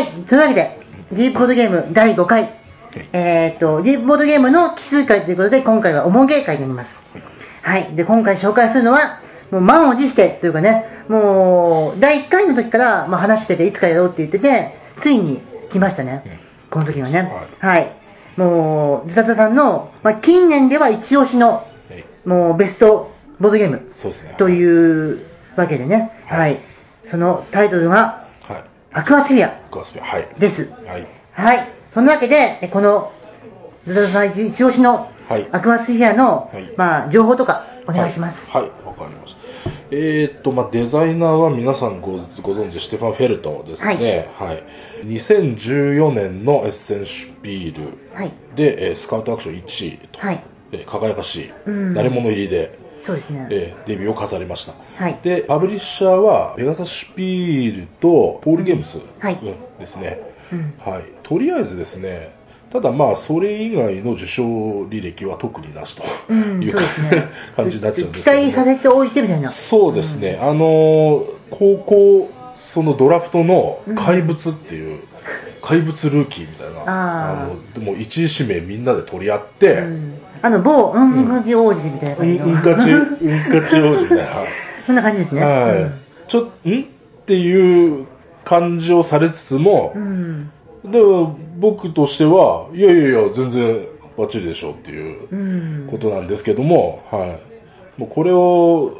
はい、というわけで、ディープボードゲーム第5回、えーっと、ディープボードゲームの奇数回ということで、今回はおもげ会になります。はい、で、今回紹介するのは、もう満を持してというかね、もう、第1回の時から、まあ、話してて、いつかやろうって言ってて、ついに来ましたね。この時はね。はい。もう、自殺さんの、まあ、近年では一押しの、はいもう、ベストボードゲーム。というわけでね、ははいい。そのタイトルが、はい。アクアスフィアクアスピア、はい。です。はい。はい。そんなわけで、えこの、ズザズさん一一押しのはいアクアスフィアの、はいまあ、情報とかお願いします。はい、はいわかりました。えーっと、まあ、デザイナーは皆さんごご存知、シュテファン・フェルトですね。はい。2014年のエッセンシュピールはい。で、えースカウトアクション1位と、はい。えー輝かしい、うん誰者入りで、そうですね。えーデビューを飾りました。はい。で、パブリッシャーは、ペガサスシュピールとポールゲームス、ですね。うん。はい。とりあえずですね、ただまあ、それ以外の受賞履歴は特になしとうん、いう。感じになっちゃうんです期けど、待させておいてみたいな。そうですね、あのー高校、そのドラフトの怪物っていう、怪物ルーキーみたいな、あのでも1位指名みんなで取り合って、うん。あの、某、うんがじ王子みたいなうん、感じの。うんかち、うんかち王子みたいな。そんな感じですね。はい。ちょ、ん？っていう感じをされつつもう、ん。でも僕としては、いやいやいや、全然バッチリでしょっていううん。ことなんですけども、はい。もうこれを、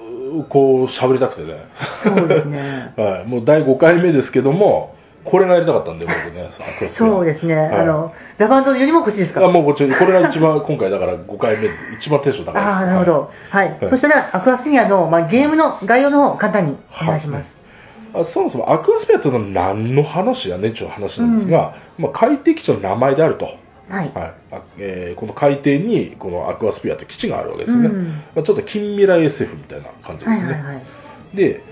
こう、喋りたくてね。そうですね。はい。もう第5回目ですけども、これがやりたかったんで、僕ね、そうですね。はいあの、ザバンドよりもこっちですか？あもうこっち、これが一番、今回だから5回目で、一番テンション高いです。ああ、なるほど。はい。はいそしたら、アクアスフィアの、まあ、ゲームの概要の方、簡単にお願いします。あそもそもアクアスフィアというのは何の話やねんっていう話なんですが、まあ、海底基地の名前であると。はい。はいあえーこの海底にこのアクアスフィアという基地があるわけですね、うんまあ、ちょっと近未来 SF みたいな感じですね、はいはいはい。で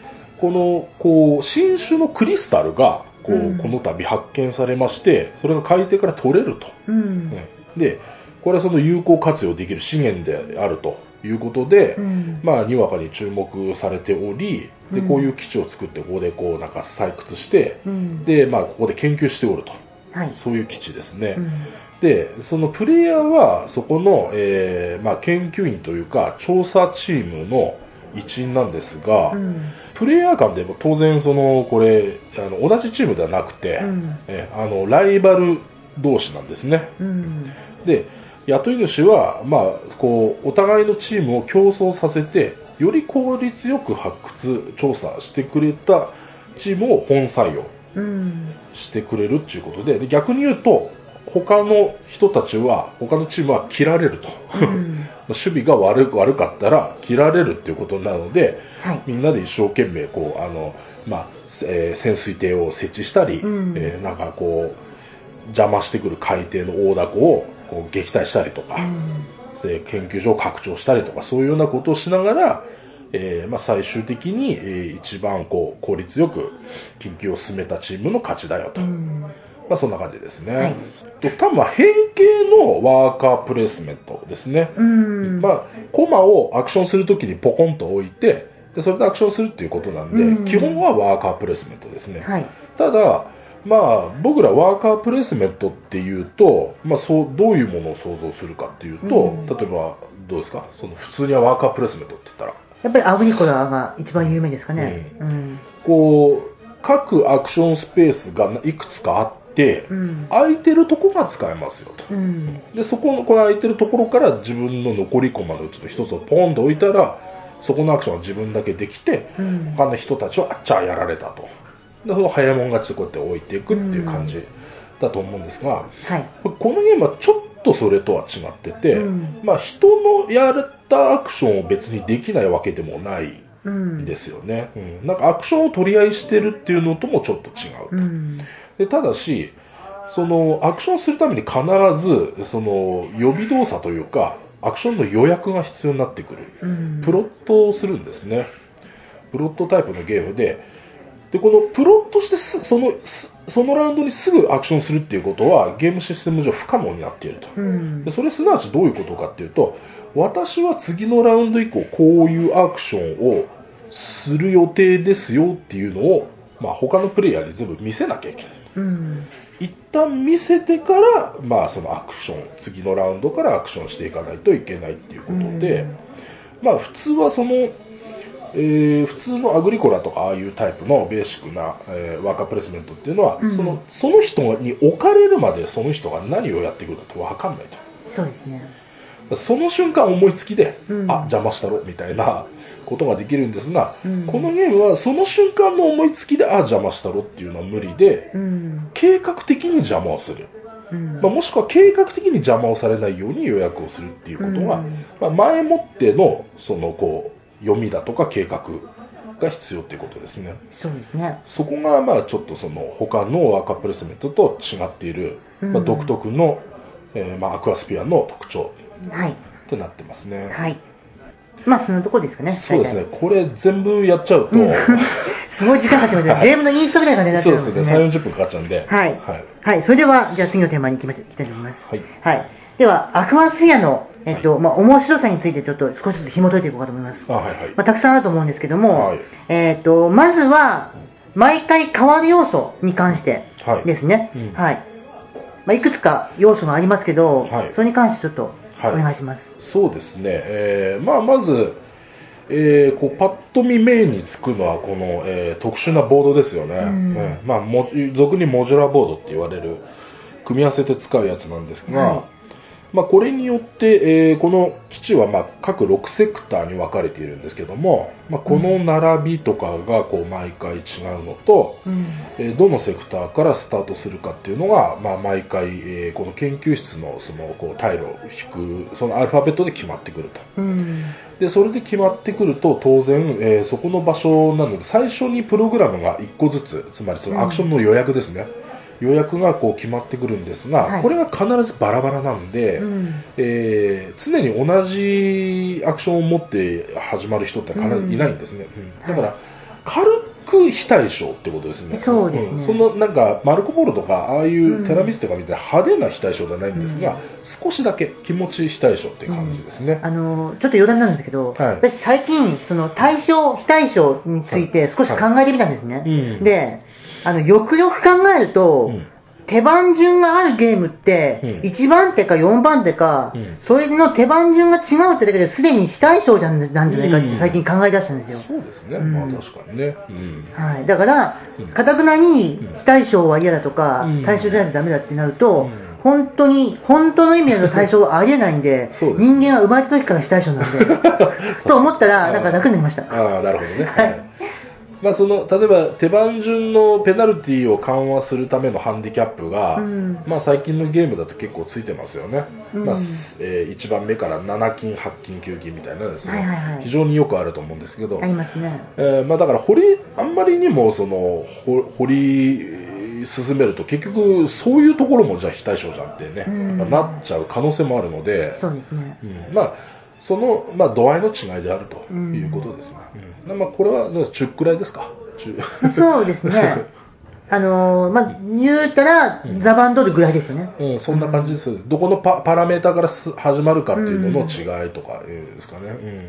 このこう新種のクリスタルがこう、うんこの度発見されましてそれが海底から取れると、うん。うんでこれはその有効活用できる資源であるということで、うん。まあ、にわかに注目されておりでうんこういう基地を作ってここでこうなんか採掘してうん。で、まあ、ここで研究しておるとはい。そういう基地ですね、うん。でそのプレイヤーはそこの、えーまあ、研究員というか調査チームの一員なんですが、うん。プレイヤー間でも当然そのこれあの同じチームではなくて、うん。えあのライバル同士なんですねうん。で雇い主は、まあ、こうお互いのチームを競争させてより効率よく発掘調査してくれたチームを本採用うん。してくれるっていうことでで逆に言うと他の人たちは他のチームは切られると、うん。守備が悪悪かったら切られるっていうことなのではい。みんなで一生懸命こうあの、まあえー潜水艇を設置したり、うんえーなんかこう邪魔してくる海底の大凧をこう撃退したりとか、で研究所を拡張したりとかそういうようなことをしながら、えーまあ、最終的に、えー一番こう効率よく研究を進めたチームの勝ちだよと、うん。まあ、そんな感じですね、はいと多分まあ変形のワーカープレイスメントですね、うん。まあ、コマをアクションするときにポコンと置いてでそれでアクションするっていうことなんで、うん基本はワーカープレイスメントですね、はい。ただ、まあ、僕らワーカープレイスメントっていうと、まあ、そうどういうものを想像するかっていうと、うん例えばどうですか？その普通にはワーカープレイスメントって言ったらやっぱりアグリコラが一番有名ですかね。うん。こう各アクションスペースがいくつかあってうん。空いてるとこが使えますよとうん。でそこのこの空いてるところから自分の残りコマのうちの一つをポンと置いたらそこのアクションは自分だけできてうん。他の人たちはあっちゃやられたとでその早いもん勝ちでこうやって置いていくっていう感じだと思うんですが、はい。このゲームはちょっとそれとは違ってて、うんまあ、人のやったアクションを別にできないわけでもないですよね、うんなんかアクションを取り合いしてるっていうのともちょっと違うと、うん。でただしそのアクションするために必ずその予備動作というかアクションの予約が必要になってくる。うん。プロットをするんですね。プロットタイプのゲームで。でこのプロットしてすそのすそのラウンドにすぐアクションするっていうことはゲームシステム上不可能になっていると。うん。で。それすなわちどういうことかっていうと私は次のラウンド以降こういうアクションをする予定ですよっていうのを、まあ、他のプレイヤーに全部見せなきゃいけない。ううん。一旦見せてから、まあ、そのアクション次のラウンドからアクションしていかないといけないっていうことで、まあ、普通はその、えー普通のアグリコラとかああいうタイプのベーシックな、えーワーカープレイスメントっていうのは、うん。そのその人に置かれるまでその人が何をやってくるかって分かんないと。そうですね。その瞬間思いつきで、うん。あ邪魔したろみたいなことができるんですが、うん。このゲームはその瞬間の思いつきであ邪魔したろっていうのは無理でうん。計画的に邪魔をする、うん。まあ、もしくは計画的に邪魔をされないように予約をするっていうことが、うん。まあ、前もってのそのこう読みだとか計画が必要っていうことですね。そうですね。そこがまあちょっとその他のワーカープレイスメントと違っている、まあ、うん独特の、えーまあ、アクアスピアの特徴はい。ってなってますね。はいまあそのとこですかね。そうですね。これ全部やっちゃうと、うん。すごい時間かかってますね、はい。ゲームのインストみたいな感じになってそうでね、るんですすね3、40分かかっちゃうんで、はい。はい、はい、それでは、じゃあ次のテーマに行きまし行きたいと思います。はい。では、アクアスフィアの、えっと、まあ、面白さについてちょっと少しずつ紐解いていこうかと思います。あはいはい、まあ、たくさんあると思うんですけども、はい。えっと、まずは、毎回変わる要素に関してはい。ですね。うん。はい。まあ、いくつか要素がありますけど、はい。それに関してちょっとおはい。願いします。そうですね、えーまあ、まず、えーこうパッと見メインにつくのはこの、えー特殊なボードですよね、うん。えーまあ、も俗にモジュラーボードって言われる組み合わせて使うやつなんですが、はいまあ、これによって、えーこの基地はまあ各6セクターに分かれているんですけども、まあ、この並びとかがこう毎回違うのと、うん。えーどのセクターからスタートするかっていうのが、まあ、毎回、えーこの研究室のそのこうタイルを引くそのアルファベットで決まってくるとうん。でそれで決まってくると当然、えーそこの場所なので最初にプログラムが1個ずつつまりそのアクションの予約ですね、予約がこう決まってくるんですが、はい。これが必ずバラバラなんで、うん。えー常に同じアクションを持って始まる人って必ずいないんですね、うん。だから、はい軽く非対称ってことですね。そうですね。ん。そのなんかマルコ・ポロとかああいうテラミスとかみたいな派手な非対称ではないんですが、うん少しだけ気持ち非対称っていう感じですね、あのちょっと余談なんですけど、はい。私最近、その対象、非対称について少し考えてみたんですね。うん。で、あの、よくよく考えると、うん。手番順があるゲームって、うん。1番手か4番手か、うん。それの手番順が違うってだけですでに非対称じゃんなんじゃないかってうん。最近考え出したんですよ。そうですね、うん。まあ確かにね、うん。はい、だからうん、かたくなにうん。非対称は嫌だとか、うん。対象じゃないとダメだってなると、うん。本当に、本当の意味での対象はありえないんで、人間は生まれた時から非対称なんで、と思ったら、なんか楽になりました。ああなるほどね、はいまあ、その例えば手番順のペナルティーを緩和するためのハンディキャップが、うん。まあ、最近のゲームだと結構ついてますよね、うん。まあすえ1番目から7金、8金、9金みたいなですね、はいはいはい。非常によくあると思うんですけど、ありますね。えーまあ、だから掘りあんまりにもそのほ掘り進めると結局そういうところもじゃあ非対称じゃんってね、うん。なっちゃう可能性もあるので、そうですね。うん。まあ、その、まあ、度合いの違いであるということですね。うんまあ、これは、ね、中くらいですか？中そうですね。あのーまあ、言うたらうん、ザバンドルぐらいですよね。うん、そんな感じです。どこのパパラメータからす始まるかっていうのの違いとかいうんですかね。うん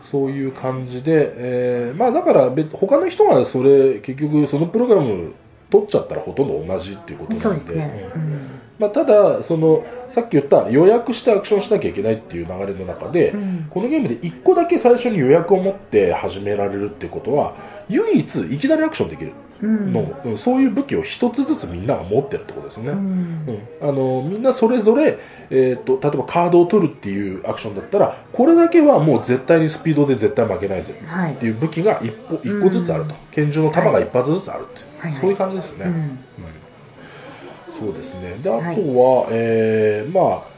そういう感じで、えーまあだから別他の人がそれ結局そのプログラム取っちゃったらほとんど同じっていうことなんで、ね。ううん。んまあ、ただそのさっき言った予約してアクションしなきゃいけないっていう流れの中で、うん。このゲームで1個だけ最初に予約を持って始められるってことは唯一いきなりアクションできる。うんの、うん。そういう武器を1つずつみんなが持ってるってことですね、うん。うん。あのみんなそれぞれ、えー、と例えばカードを取るっていうアクションだったらこれだけはもう絶対にスピードで絶対負けないぜ。はい。っていう武器が 1, 個一個ずつあると、拳銃の弾が1発ずつあるって、はいはい。そういう感じですね、うん。うん。そうですね。で、あとは、はい。えーまあ、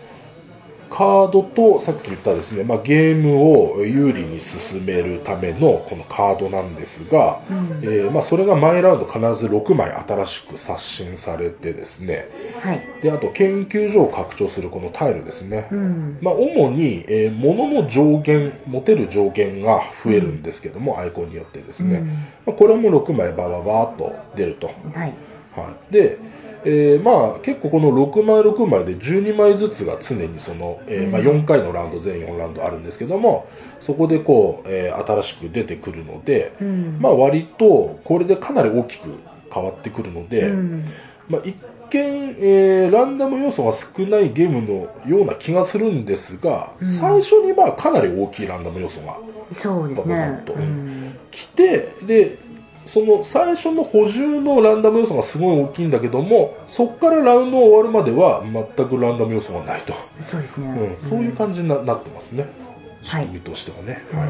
カードと、さっき言ったですね、まあ、ゲームを有利に進めるためのこのカードなんですが、うんえーまあ、それが毎ラウンド必ず6枚新しく刷新されてですね、はい。で、あと研究所を拡張するこのタイルですね。うんまあ、主に、えー物の上限、持てる上限が増えるんですけども、アイコンによってですね、まあ、これも6枚バババーっと出ると。うんはい。はい、で、えーまあ、結構この6枚6枚で12枚ずつが常にその、えーまあ、うん4回のラウンド全4ラウンドあるんですけどもそこでこう、えー新しく出てくるので、うん。まあ、割とこれでかなり大きく変わってくるので、うん、まあ、一見、えー、ランダム要素が少ないゲームのような気がするんですが、うん、最初にまあかなり大きいランダム要素がそうですね、来てでその最初の補充のランダム要素がすごい大きいんだけどもそこからラウンド終わるまでは全くランダム要素がないと。そうですね、うん、そういう感じにな,、ってますね。仕組みとしてはね、はい、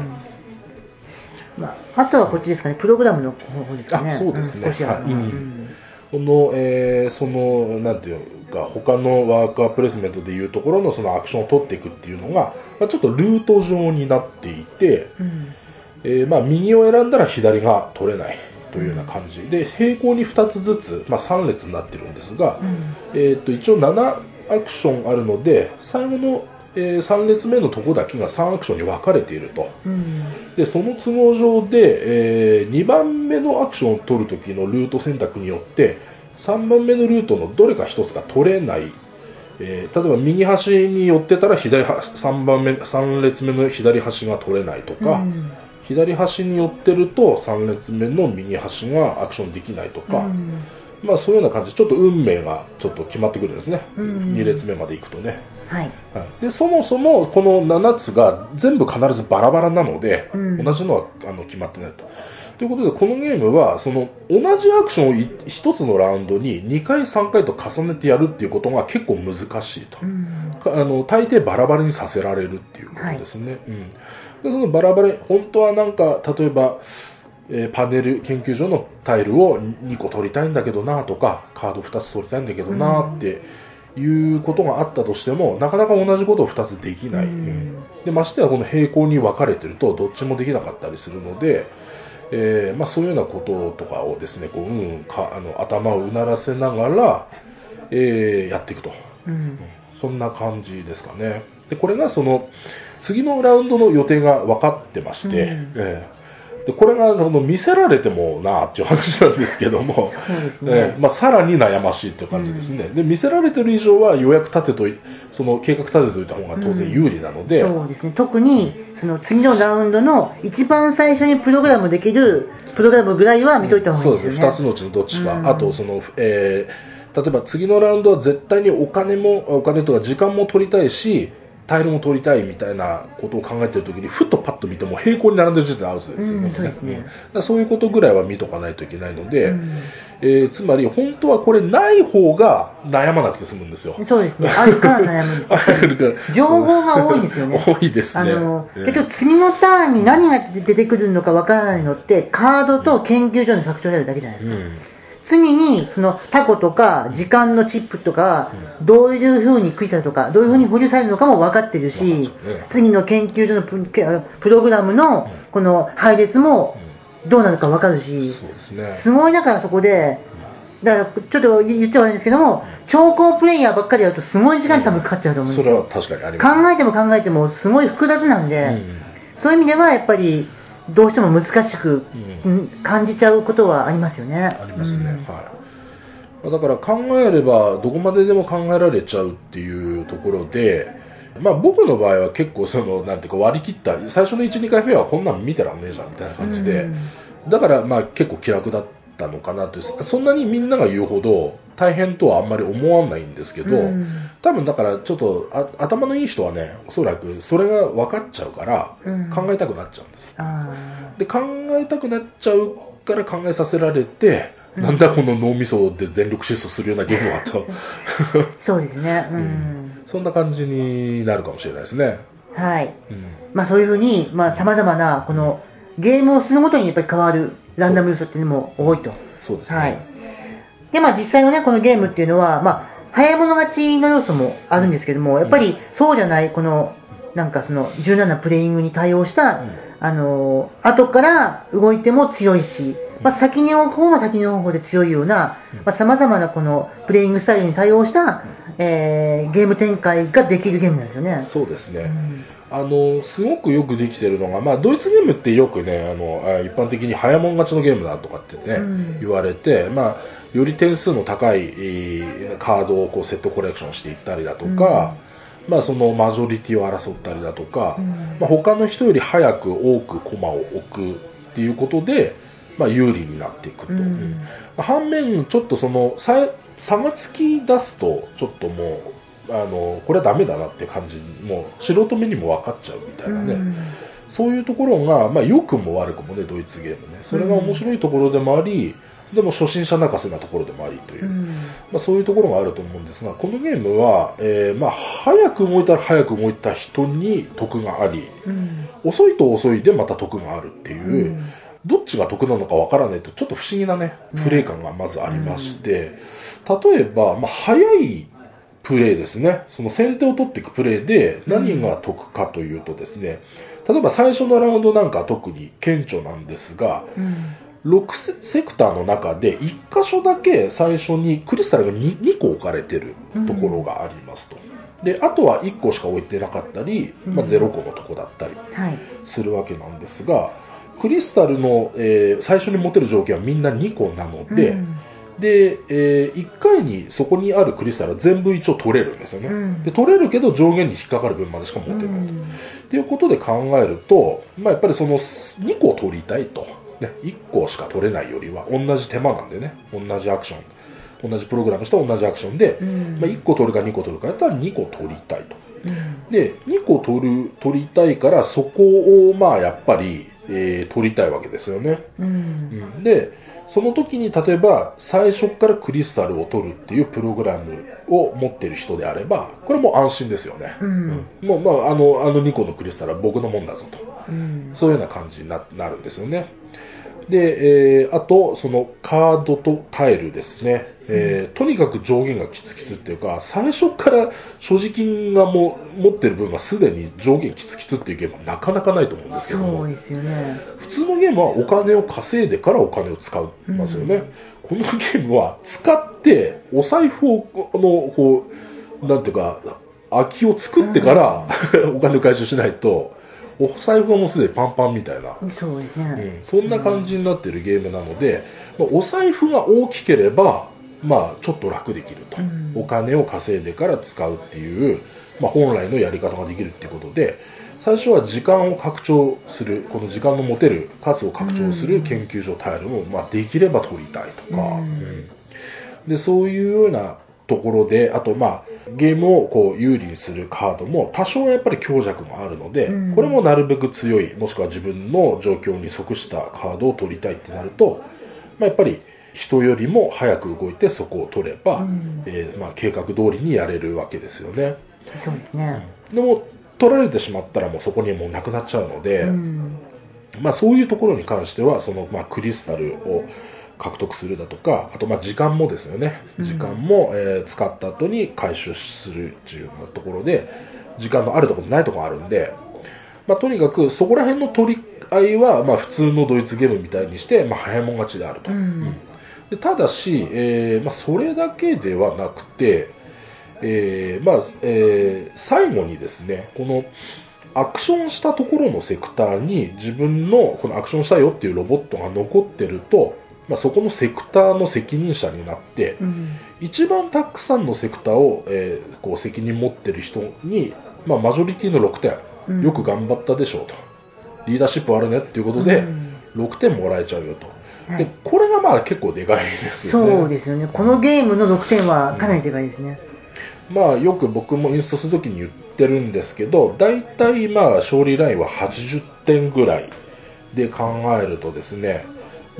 まあ、あとはこっちですかね、プログラムの方ですかね。そうですね。うんこの、えー、その、なんていうか、他のワークアプレスメントでいうところのそのアクションを取っていくっていうのが、まあ、ちょっとルート上になっていて、うん、えー、まあ、右を選んだら左が取れないというような感じ、で、平行に2つずつ、まあ、3列になってるんですが、うん、えっ、と、一応7アクションあるので、最後のえー、3列目のとこだけが3アクションに分かれていると、うん、でその都合上で、えー、2番目のアクションを取るときのルート選択によって3番目のルートのどれか1つが取れない、えー、例えば右端に寄ってたら左3番目3列目の左端が取れないとか、うん、左端に寄ってると3列目の右端がアクションできないとか、うん。まあ、そういうような感じでちょっと運命がちょっと決まってくるんですね、うん、2列目まで行くとね、はい、はい、でそもそもこの7つが全部必ずバラバラなので、うん、同じのはあの決まってないと。ということで、このゲームは、その、同じアクションを1つのラウンドに2回3回と重ねてやるっていうことが結構難しいと。うん、あの、大抵バラバラにさせられるっていうことですね。はい、うん。で、そのバラバラ、本当はなんか、例えば、えー、パネル研究所のタイルを2個取りたいんだけどなとかカード2つ取りたいんだけどなっていうことがあったとしてもなかなか同じことを2つできない、うん、でましてやこの平行に分かれてるとどっちもできなかったりするので、えー、まあ、そういうようなこととかをですねこう、うん、かあの頭をうならせながら、えー、やっていくと、うん、そんな感じですかねでこれがその次のラウンドの予定が分かってまして、うん、えーでこれがその見せられてもなっていう話なんですけども、ね。えまあ、さらに悩ましいという感じですね、うん、で見せられてる以上は予約立てとその計画立てておいた方が当然有利なので、うん、そうですね。特にその次のラウンドの一番最初にプログラムできるプログラムぐらいは見といた方がいいですよね、そうです2つのうちのどっちか、うん、あとその、えー、例えば次のラウンドは絶対にお金もお金とか時間も取りたいしタイルも取りたいみたいなことを考えてるときに、ふっとパッと見ても平行に並んでる時点でアウトですよね。うん、そうですね、うん、そういうことぐらいは見とかないといけないので、うん、えー、つまり本当はこれない方が悩まなくて済むんですよ。そうですね。あるから悩むんです。情報が多いんですよね。多いですね。あの、結局次のターンに何が出てくるのかわからないのって、カードと研究所の拡張であるだけじゃないですか。次にそのタコとか時間のチップとか、どういうふうにクイズとか、どういうふうに保留されるのかも分かってるし、次の研究所のプログラムのこの配列もどうなるか分かるし、すごいだからそこで、だからちょっと言っちゃ悪いんですけども、超高プレイヤーばっかりやるとすごい時間多分かかっちゃうと思うんですよ。考えても考えてもすごい複雑なんで、そういう意味ではやっぱり、どうしても難しく感じちゃうことはありますよね。ありますね。はい。だから考えればどこまででも考えられちゃうっていうところで、まあ僕の場合は結構その、なんていうか割り切った、最初の1、2回目はこんなん見てらんねえじゃんみたいな感じで、だからまあ結構気楽だったのかなとそんなにみんなが言うほど大変とはあんまり思わないんですけど、うん、多分だからちょっと頭のいい人はねおそらくそれが分かっちゃうから考えたくなっちゃうんです、うん、で考えたくなっちゃうから考えさせられて、うん、なんだこの脳みそで全力疾走するようなゲームはと。そうですね、うん、そんな感じになるかもしれないですね。はい、まあそういうふうにさまざ、まなこのゲームをするごとにやっぱり変わるランダム要素っていうのも多いと。そうですね。はい。で、まあ実際のね、このゲームっていうのは、まあ、早い者勝ちの要素もあるんですけども、やっぱりそうじゃない、この、なんかその、柔軟なプレイングに対応した、うん、あの、後から動いても強いし、まあ、先に置く方は先に置く方で強いような、まあ、様々なこのプレイングスタイルに対応した、えー、ゲーム展開ができるゲームなんですよね。そうですね。うん、あの、すごくよくできてるのが、まあ、ドイツゲームってよくね、あの、一般的に早もん勝ちのゲームだとかってね、うん、言われて、まあ、より点数の高いカードをこうセットコレクションしていったりだとか、うん、まあ、そのマジョリティを争ったりだとか、まあ、他の人より早く多く駒を置くっていうことで、まあ、有利になっていくと、うん、反面ちょっとその差がつき出すとちょっともうあのこれはダメだなって感じもう素人目にも分かっちゃうみたいなね、うん、そういうところが、まあ、良くも悪くもねドイツゲームね。それが面白いところでもあり、でも初心者泣かせなところでもありという、うん、まあ、そういうところがあると思うんですがこのゲームは、えー、まあ、早く動いたら早く動いた人に得があり、うん、遅いと遅いでまた得があるっていう、うん、どっちが得なのかわからないとちょっと不思議なねプレイ感がまずありまして、例えば、まあ、早いプレイですね。その先手を取っていくプレイで何が得かというとですね、例えば最初のラウンドなんか特に顕著なんですが、6セクターの中で1箇所だけ最初にクリスタルが 2, 2個置かれてるところがありますと。うん、であとは1個しか置いてなかったり、まあ、0個のとこだったりするわけなんですが、はい、クリスタルの、えー、最初に持てる条件はみんな2個なので、うん、で、えー、1回にそこにあるクリスタルは全部一応取れるんですよね、うん、で取れるけど上限に引っかかる分までしか持てない。と、うん、っていうことで考えると、まあ、やっぱりその2個取りたいと。ね、1個しか取れないよりは同じ手間なんでね、同じアクション、同じプログラムした同じアクションで、うん、まあ、1個取るか2個取るかやったら2個取りたいと。うん、で、2個取る、取りたいからそこをまあやっぱり、えー、取りたいわけですよね。うん、で、その時に例えば最初からクリスタルを取るっていうプログラムを持ってる人であれば、これも安心ですよね。うん、もう、まあ、あの、あの2個のクリスタルは僕のもんだぞと。うん、そういうような感じになるんですよね。で、えー、あと、そのカードとタイルですね。えー、とにかく上限がきつきつっていうか、最初から所持金がも持ってる分がすでに上限きつきつっていうゲームはなかなかないと思うんですけども、ね。普通のゲームはお金を稼いでからお金を使いますよね。うん、このゲームは使ってお財布を、あの、こう、なんていうか、空きを作ってから、うん、お金を回収しないと、お財布はもうすでにパンパンみたいな。そうですね、うん、そんな感じになってるゲームなので、まあ、お財布が大きければ、まあ、ちょっと楽できると、うん、お金を稼いでから使うっていう、まあ、本来のやり方ができるっていうことで最初は時間を拡張するこの時間の持てる数を拡張する研究所タイルを、まあ、できれば取りたいとか、うん、でそういうようなところで、あと、まあ、ゲームをこう有利にするカードも多少やっぱり強弱もあるので、うん、これもなるべく強い、もしくは自分の状況に即したカードを取りたいってなると、まあ、やっぱり人よりも早く動いてそこを取れば、うん、えー、まあ、計画通りにやれるわけですよね。そうですね。でも、取られてしまったらもうそこにもうなくなっちゃうので、まあ、そういうところに関しては、その、まあ、クリスタルを、獲得するだとか、あとまあ時間もですよね。時間も、えー、使った後に回収するっていうようなところで、時間のあるところとないところがあるんで、まあ、とにかくそこら辺の取り合いは、まあ、普通のドイツゲームみたいにして、まあ、早いもん勝ちであると。うん、でただし、えーまあ、それだけではなくて、えーまあえー、最後にですね、このアクションしたところのセクターに自分のこのアクションしたよっていうロボットが残ってると、まあ、そこのセクターの責任者になって、うん、一番たくさんのセクターを、えー、こう責任持ってる人に、まあ、マジョリティの6点、うん、よく頑張ったでしょうとリーダーシップあるねっていうことで、うん、6点もらえちゃうよと。でこれがまあ結構でかいですよね。そうですよね。このゲームの6点はかなりでかいですね。まあよく僕もインストするときに言ってるんですけど、大体まあ勝利ラインは80点ぐらいで考えるとですね、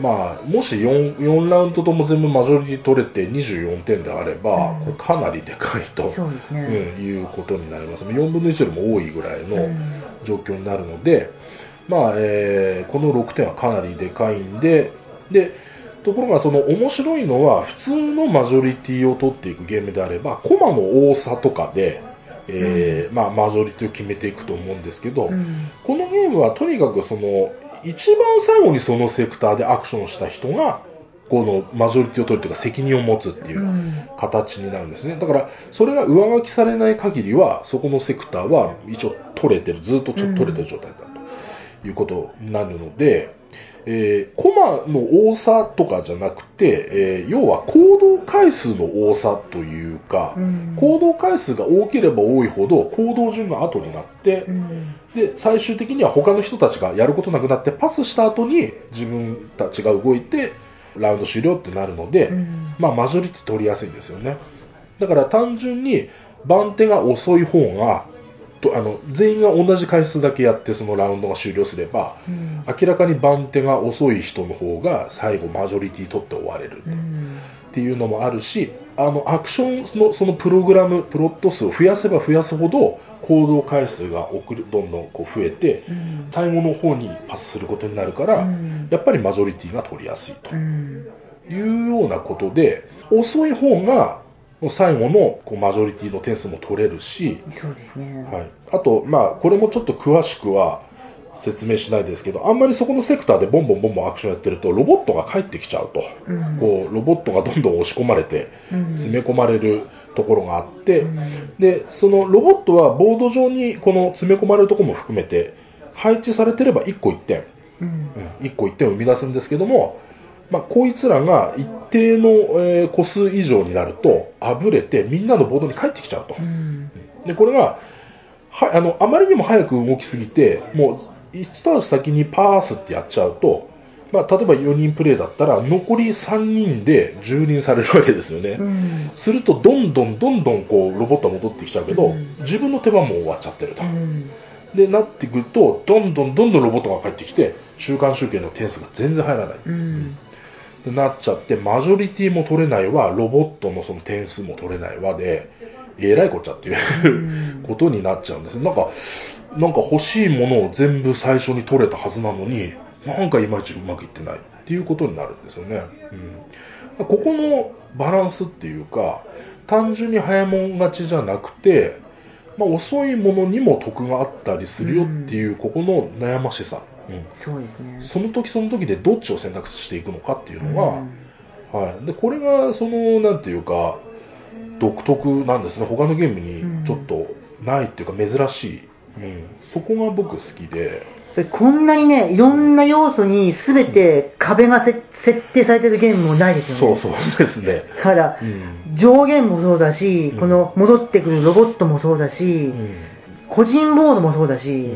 まあ、もし 4, 4ラウンドとも全部マジョリティ取れて24点であれば、うん、これかなりでかいと、ね、うん、いうことになります。4分の1よりも多いぐらいの状況になるので、うん、まあ、えー、この6点はかなりでかいんで、で、ところがその面白いのは、普通のマジョリティを取っていくゲームであれば、コマの多さとかで、えー、まあ、マジョリティを決めていくと思うんですけど、このゲームはとにかくその、一番最後にそのセクターでアクションした人が、このマジョリティを取るというか責任を持つっていう形になるんですね。だから、それが上書きされない限りは、そこのセクターは一応取れてる、ずっとちょっと取れてる状態だということになるので、えー、コマの多さとかじゃなくて、えー、要は行動回数の多さというか、うん、行動回数が多ければ多いほど行動順が後になって、うん、で最終的には他の人たちがやることなくなってパスした後に自分たちが動いてラウンド終了ってなるので、うん、まあ、マジョリティ取りやすいんですよね。だから単純に番手が遅い方がとあの全員が同じ回数だけやってそのラウンドが終了すれば、うん、明らかに番手が遅い人の方が最後マジョリティ取って終われる、うん、っていうのもあるしあのアクションのそのプログラムプロット数を増やせば増やすほど行動回数が送るどんどんこう増えて、うん、最後の方にパスすることになるから、やっぱりマジョリティが取りやすいというようなことで遅い方が最後のこうマジョリティの点数も取れるし、そうですね。はい。あと、まあ、これもちょっと詳しくは説明しないですけど、あんまりそこのセクターでボンボンボンボンアクションやってると、ロボットが帰ってきちゃうと、うん、こう、ロボットがどんどん押し込まれて、詰め込まれるところがあって、うん、で、そのロボットはボード上にこの詰め込まれるところも含めて、配置されてれば1個1点、うん、1個1点を生み出すんですけども、まあ、こいつらが一定の、えー、個数以上になると、あぶれてみんなのボードに帰ってきちゃうと。うん、で、これが、はあの、あまりにも早く動きすぎて、もう、一足先にパースってやっちゃうと、まあ、例えば4人プレイだったら、残り3人で蹂躙されるわけですよね。うん、すると、どんどんどんどんこう、ロボットは戻ってきちゃうけど、うん、自分の手番も終わっちゃってると。で、なってくると、どんどんどんどんロボットが帰ってきて、中間集計の点数が全然入らない。ってなっちゃって、マジョリティも取れないわ、ロボットのその点数も取れないわで、えらいこっちゃっていうことになっちゃうんです。なんか、なんか欲しいものを全部最初に取れたはずなのに、なんかいまいちうまくいってないっていうことになるんですよね。うん、ここのバランスっていうか、単純に早もん勝ちじゃなくて、まあ、遅いものにも得があったりするよっていう、ここの悩ましさ。そうですね。その時その時でどっちを選択していくのかっていうのが、うん、はい、でこれがそのなんていうか独特なんですね。他のゲームにちょっとないっていうか珍しい、うん、そこが僕好きで。こんなにねいろんな要素に全て壁が設定されてるゲームもないですよね。そうそうですね。だから、うん、上限もそうだし、この戻ってくるロボットもそうだし、個人ボードもそうだし、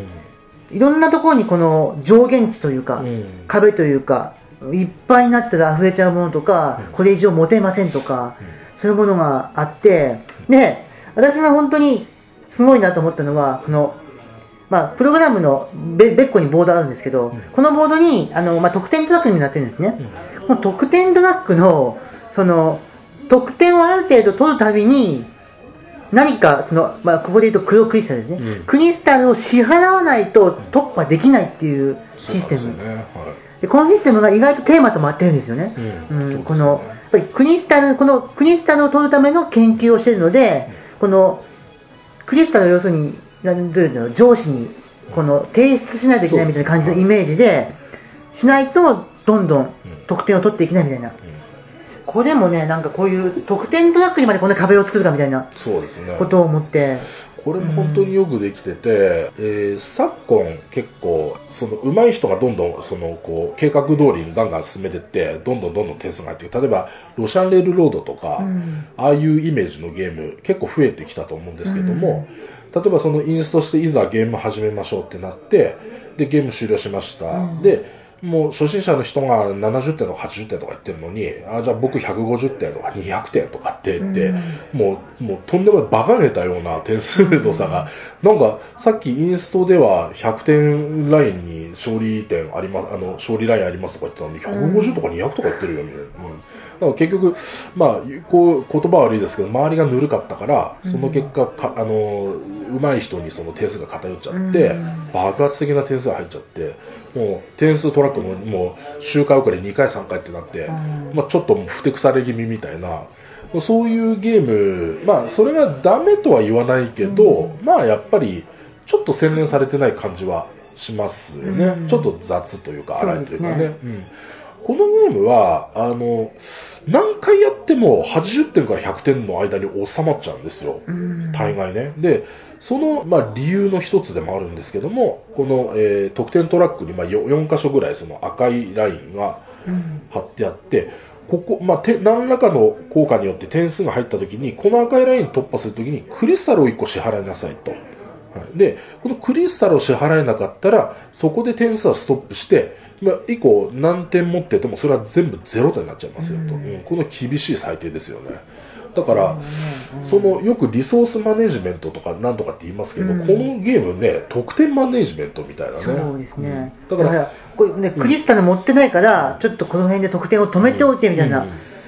いろんなところにこの上限値というか、うん、壁というか、いっぱいになったら溢れちゃうものとか、うん、これ以上持てませんとか、うん、そういうものがあって、で、私が本当にすごいなと思ったのは、この、まあ、プログラムの別個にボードあるんですけど、このボードに、あの、まあ、得点トラックになってるんですね。この得点トラックの、その、得点をある程度取るたびに、何かその、まあ、ここで言うと黒クリスタルですね、うん、クリスタルを支払わないと突破できないっていうシステム、で、ねはい、このシステムが意外とテーマとも合ってるん。ですよね、このやっぱりクリスタルこのクリスタルを取るための研究をしているので、このクリスタルを要するに何どういうの上司にこの提出しないといけないみたいな感じのイメージでしないとどんどん得点を取っていけないみたいな。これもね、なんかこういう得点トラックにまでこんな壁を作るかみたいなことを思って。これも本当によくできてて、うん、えー、昨今結構、その上手い人がどんどんそのこう計画通りにガンガン進めてって、どんどんどんどん点数が入っていく。例えば、ロシャンレールロードとか、うん、ああいうイメージのゲーム結構増えてきたと思うんですけども、うん、例えばそのインストしていざゲーム始めましょうってなって、で、ゲーム終了しました。で、もう初心者の人が70点とか80点とか言ってるのに、あじゃあ僕150点とか200点とかって言って、うん、もう、もうとんでもない馬鹿げたような点数の差が、うん、なんかさっきインストでは100点ラインに勝利点あります、あの、勝利ラインありますとか言ってたのに、150とか200とか言ってるよ、みたいな。うん。だから結局、まあ、こう、言葉悪いですけど、周りがぬるかったから、その結果、かあの、上手い人にその点数が偏っちゃって、爆発的な点数が入っちゃって、もう点数トラックももう周回遅れ2回3回ってなって、まあ、ちょっとふてくされ気味みたいな。そういうゲームまあそれがダメとは言わないけど、まあやっぱりちょっと洗練されてない感じはしますよね、ちょっと雑というか荒いというかね、ね、うん、このゲームはあの何回やっても80点から100点の間に収まっちゃうんですよ。大概ね。で、その、まあ、理由の一つでもあるんですけども、この、えー、得点トラックに、まあ4、4箇所ぐらいその赤いラインが貼ってあって、ここ、まあ、て何らかの効果によって点数が入った時に、この赤いライン突破するときにクリスタルを1個支払いなさいと。はい、で、このクリスタルを支払えなかったら、そこで点数はストップして、まあ、以降何点持っててもそれは全部ゼロ点になっちゃいますよと、うん、この厳しい最低ですよね。だから、そのよくリソースマネジメントとかなんとかって言いますけど、うん、このゲームね、得点マネジメントみたいなね。そうですね。だから、これね、クリスタル持ってないから、ちょっとこの辺で得点を止めておいてみたいな、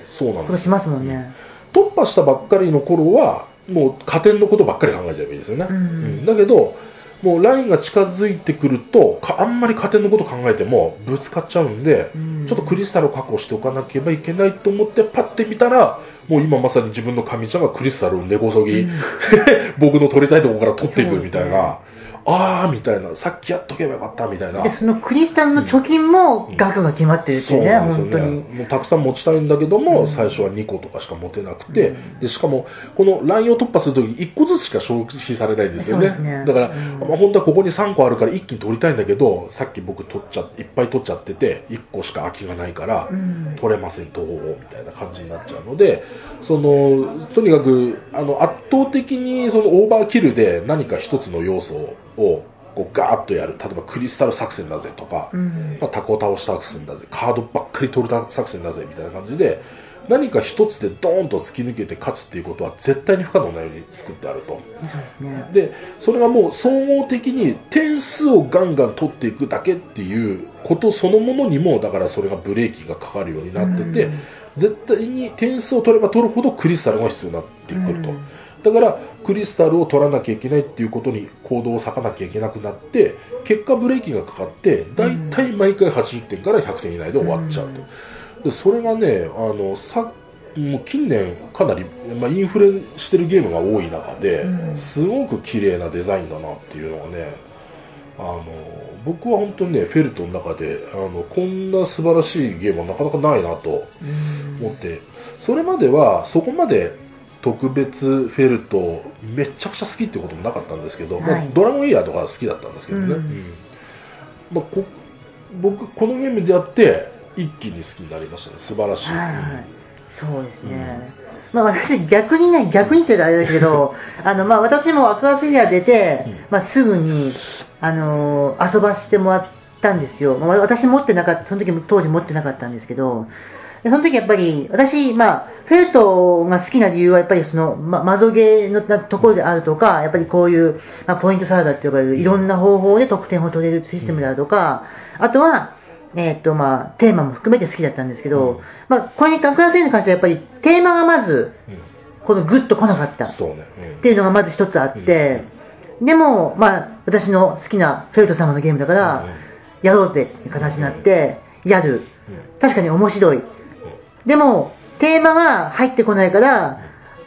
そうなんことしますもんね。突破したばっかりの頃は、もう加点のことばっかり考えちゃえばいいですよね。うん、だけど、もうラインが近づいてくるとあんまり加点のこと考えてもぶつかっちゃうんで、うん、ちょっとクリスタルを確保しておかなければいけないと思ってパッて見たらもう今まさに自分の神ちゃんがクリスタルを根こそぎ、うん、僕の取りたいところから取っていくみたいな。ああみたいな、さっきやっとけばよかったみたいな。で、そのクリスタルの貯金も額が決まってるっていうね、うん、本当に。もうたくさん持ちたいんだけども、うん、最初は2個とかしか持てなくて、うん、で、しかも、このラインを突破するときに1個ずつしか消費されないんですよね。ね。だから、まあ、本当はここに3個あるから一気に取りたいんだけど、さっき僕取っちゃいっぱい取っちゃってて、1個しか空きがないから、取れません、東方みたいな感じになっちゃうので、その、とにかく、あの、圧倒的にそのオーバーキルで何か一つの要素をこうガーッとやる。例えばクリスタル作戦だぜとか、うん、まあ、タコ倒し作戦だぜ。カードばっかり取る作戦だぜみたいな感じで何か一つでドーンと突き抜けて勝つっていうことは絶対に不可能なように作ってあると。で、それがもう総合的に点数をガンガン取っていくだけっていうことそのものにも、だからそれがブレーキがかかるようになってて、うん、絶対に点数を取れば取るほどクリスタルが必要になってくると。うんだからクリスタルを取らなきゃいけないっていうことに行動を割かなきゃいけなくなって結果ブレーキがかかって大体毎回80点から100点以内で終わっちゃうと、でそれがねあのさもう近年かなり、まあ、インフレしてるゲームが多い中ですごく綺麗なデザインだなっていうのがねあの僕は本当にねフェルトの中であのこんな素晴らしいゲームはなかなかないなと思ってそれまではそこまで特別フェルトめちゃくちゃ好きってこともなかったんですけど、はい、まあ、ドラゴンイヤーとか好きだったんですけどね、うん。うん、まあ、こ僕このゲームでやって一気に好きになりましたね。素晴らしい、はいはい、そうですね、うん、まあ、私逆にね逆にって言うとあれだけど あの、まあ、私もアクアスリア出て、まあ、すぐに、あのー、遊ばせてもらったんですよ、まあ、私持ってなかったその時も当時持ってなかったんですけどでその時やっぱり、私、まあ、フェルトが好きな理由は、やっぱりその、ま、マゾゲーのところであるとか、やっぱりこういう、まあ、ポイントサラダって呼ばれるいろんな方法で得点を取れるシステムであるとか、あとは、えっ、と、まあ、テーマも含めて好きだったんですけど、うん、まあ、これに、格安に関してはやっぱり、テーマがまず、このグッと来なかった。っていうのがまず一つあって、でも、まあ、私の好きなフェルト様のゲームだから、やろうぜって形になって、やる。確かに面白い。でも、テーマが入ってこないから、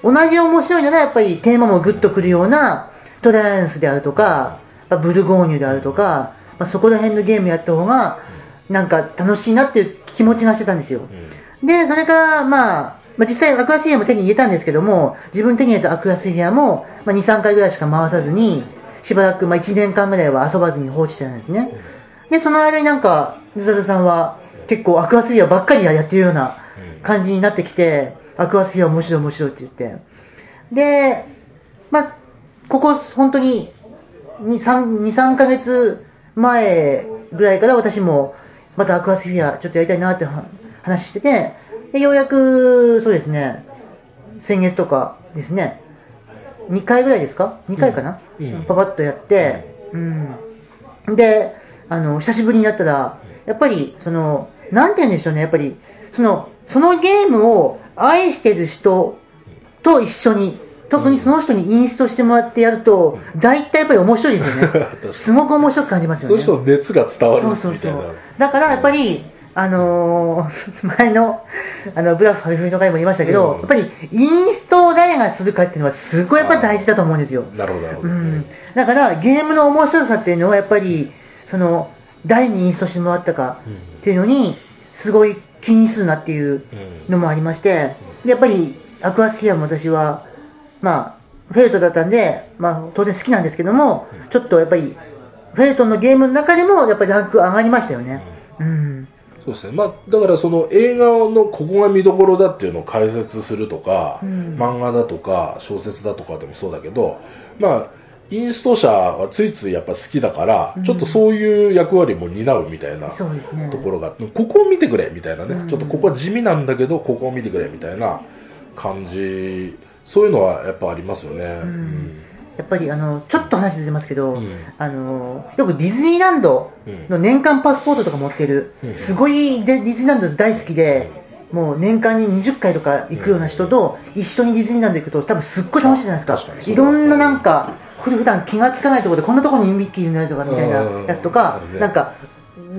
同じ面白いならやっぱりテーマもグッとくるようなトライアンスであるとか、ブルゴーニュであるとか、まあ、そこら辺のゲームやった方が、なんか楽しいなっていう気持ちがしてたんですよ。で、それから、まあ、まあ、実際アクアスフィアも手に入れたんですけども、自分手に入れたアクアスフィアも、まあ、2、3回ぐらいしか回さずに、しばらく、まあ、1年間ぐらいは遊ばずに放置してたんですね。で、その間になんか、ズザザさんは結構アクアスフィアばっかりやってるような感じになってきて、アクアスフィア面白い面白いって言って。で、まあ、ここ本当に2、3, 2 3ヶ月前ぐらいから私もまたアクアスフィアちょっとやりたいなって話してて、でようやく、そうですね、先月とかですね、2回ぐらいですか ?2 回かな、うん、パパッとやって、うん。で、あの、久しぶりにやったら、やっぱり、その、なんて言うんでしょうね、やっぱり、その、そのゲームを愛してる人と一緒に、特にその人にインストしてもらってやると、大体やっぱり面白いですよね。すごく面白く感じますよね。そう熱が伝わるそうそうそう。だからやっぱり、あのー、前の、あの、ブラファルフィの回も言いましたけど、うん、やっぱりインストを誰がするかっていうのはすごいやっぱ大事だと思うんですよ。なるほど、なるほど。うん。だからゲームの面白さっていうのはやっぱり、その、誰にインストしてもらったかっていうのに、すごい気にするなっていうのもありまして、でやっぱりアクアスフィアも私は、まあ、フェルトだったんで、まあ、当然好きなんですけども、ちょっとやっぱり、フェルトのゲームの中でも、やっぱりランク上がりましたよね。うん。そうですね。まあ、だからその映画のここが見どころだっていうのを解説するとか、うん、漫画だとか、小説だとかでもそうだけど、まあ、インスト社はついついやっぱ好きだから、うん、ちょっとそういう役割も担うみたいなところが、ね、ここを見てくれみたいなね、うん、ちょっとここは地味なんだけど、ここを見てくれみたいな感じ、そういうのはやっぱありますよね。うん。やっぱりあのちょっと話ずれますけど、うん、あのよくディズニーランドの年間パスポートとか持ってる、うん、すごいディズニーランド大好きで、もう年間に20回とか行くような人と一緒にディズニーランド行くと多分すっごい楽しいじゃないですか。いろんななんか、普段気がつかないところでこんなところにミッキーになるとかみたいなやつとか、なんか、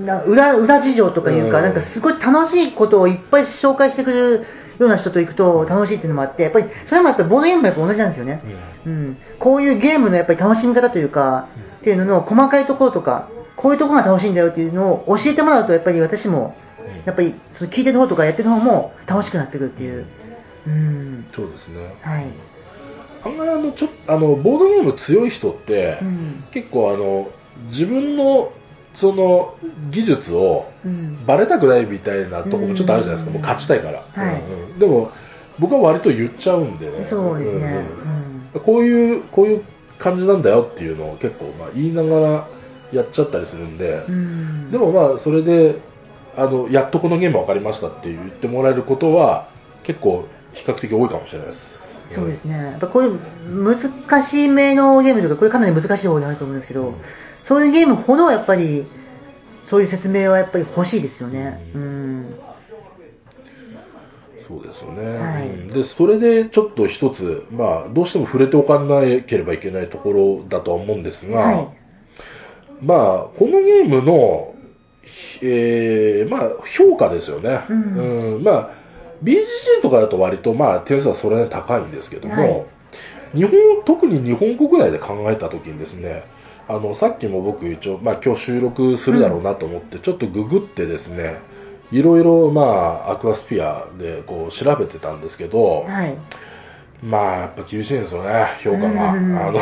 な裏裏事情とかいうか、なんかすごい楽しいことをいっぱい紹介してくれるような人と行くと楽しいっていうのもあって、やっぱりそれもやっぱりボードゲームもやっぱ同じなんですよね、うん、うん、こういうゲームのやっぱり楽しみ方というか、うん、っていうのの細かいところとか、こういうところが楽しいんだよっていうのを教えてもらうと、やっぱり私も、やっぱりその聞いてる方とかやってる方も楽しくなってくるっていう。うん、そうですね。はい。案外あのちょあのボードゲーム強い人って、うん、結構あの自分のその技術をバレたくないみたいなところもちょっとあるじゃないですか、もう勝ちたいから、はい。うんうん、でも僕は割と言っちゃうんでね。そうですね、うん、こういうこういう感じなんだよっていうのを結構まあ言いながらやっちゃったりするんで、うん、でもまあそれであのやっとこのゲーム分かりましたって言ってもらえることは結構比較的多いかもしれないですそうですね、やっぱこういう難しいめのゲームとか、これかなり難しい方になると思うんですけど、うん。そういうゲームほどやっぱりそういう説明はやっぱり欲しいですよね。うん、そうですよね、はい、でそれでちょっと一つ、まあ、どうしても触れておかなければいけないところだとは思うんですが、はい、まあ、このゲームの、えーまあ、評価ですよね、うん、うん。まあ、BGG とかだと割と、まあ、点数はそれなりに高いんですけども、はい、日本特に日本国内で考えたときにですねあのさっきも僕一応、まあ、今日収録するだろうなと思って、ちょっとググってですねいろいろ、まあ、アクアスフィアでこう調べてたんですけど、はい、まあやっぱ厳しいんですよね評価が。あの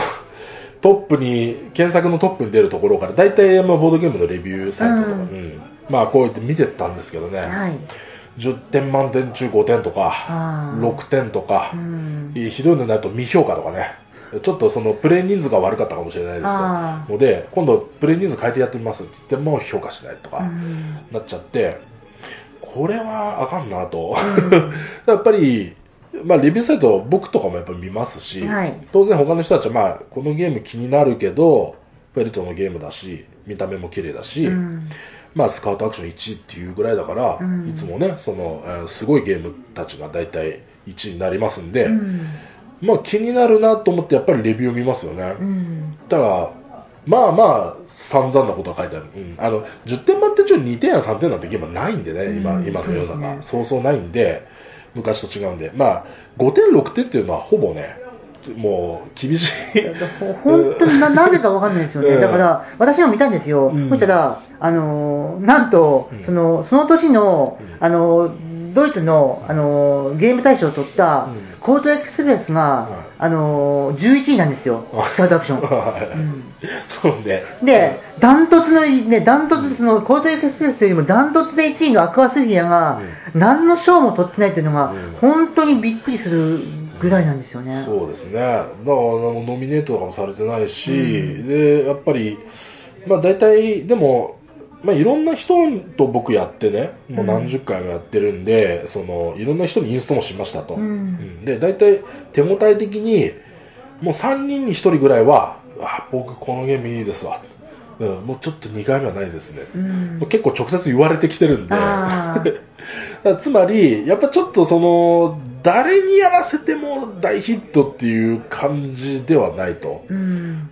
トップに検索のトップに出るところから大体、まあ、ボードゲームのレビューサイトとか、うん、まあこうやって見てたんですけどね、はい、10点満点中5点とか6点とか、うん、ひどいのになると未評価とかね。ちょっとそのプレイ人数が悪かったかもしれないですけどので今度プレイ人数変えてやってみますっつっても評価しないとかなっちゃって、これはあかんなと、やっぱり、まあ、レビューサイト僕とかもやっぱ見ますし、はい、当然他の人たちは、まあ、このゲーム気になるけどフェルトのゲームだし見た目も綺麗だし、うん、まあ、スカウトアクション1位っていうぐらいだから、うん、いつもねその、えー、すごいゲームたちが大体1位になりますんで、うんまあ気になるなと思ってやっぱりレビューを見ますよね。うん、たら、まあまあ散々なことが書いてある。うん、あの、10点満点中2点や3点なんてゲームはないんでね、今、うん、今の世の中、ね。そうそうないんで、昔と違うんで。まあ、5点6点っていうのはほぼね、もう厳しい。本当にななぜかわかんないですよね。だから、私も見たんですよ。うん、そしたら、あの、なんと、その、その年の、あの、ドイツの、あのゲーム大賞を取った、コートエクスプレスが、あの11位なんですよ、スタートアクション。うん、そうね。で、ダントツの、ね、ダントツ、その、コートエクスプレスよりもダントツで1位のアクアスフィアが、何の賞も取ってないっていうのが、本当にびっくりするぐらいなんですよね。そうですね。だから、ノミネートとかもされてないし、で、やっぱり、まあ大体、でも、まあ、いろんな人と僕やってね、もう何十回もやってるんで、うん、そのいろんな人にインストもしましたと。うん、で、大体手応え的に、もう3人に1人ぐらいは、あ僕このゲームいいですわ。うん、もうちょっと2回目はないですね。うん、結構直接言われてきてるんで。つまり、やっぱちょっとその、誰にやらせても大ヒットっていう感じではないと。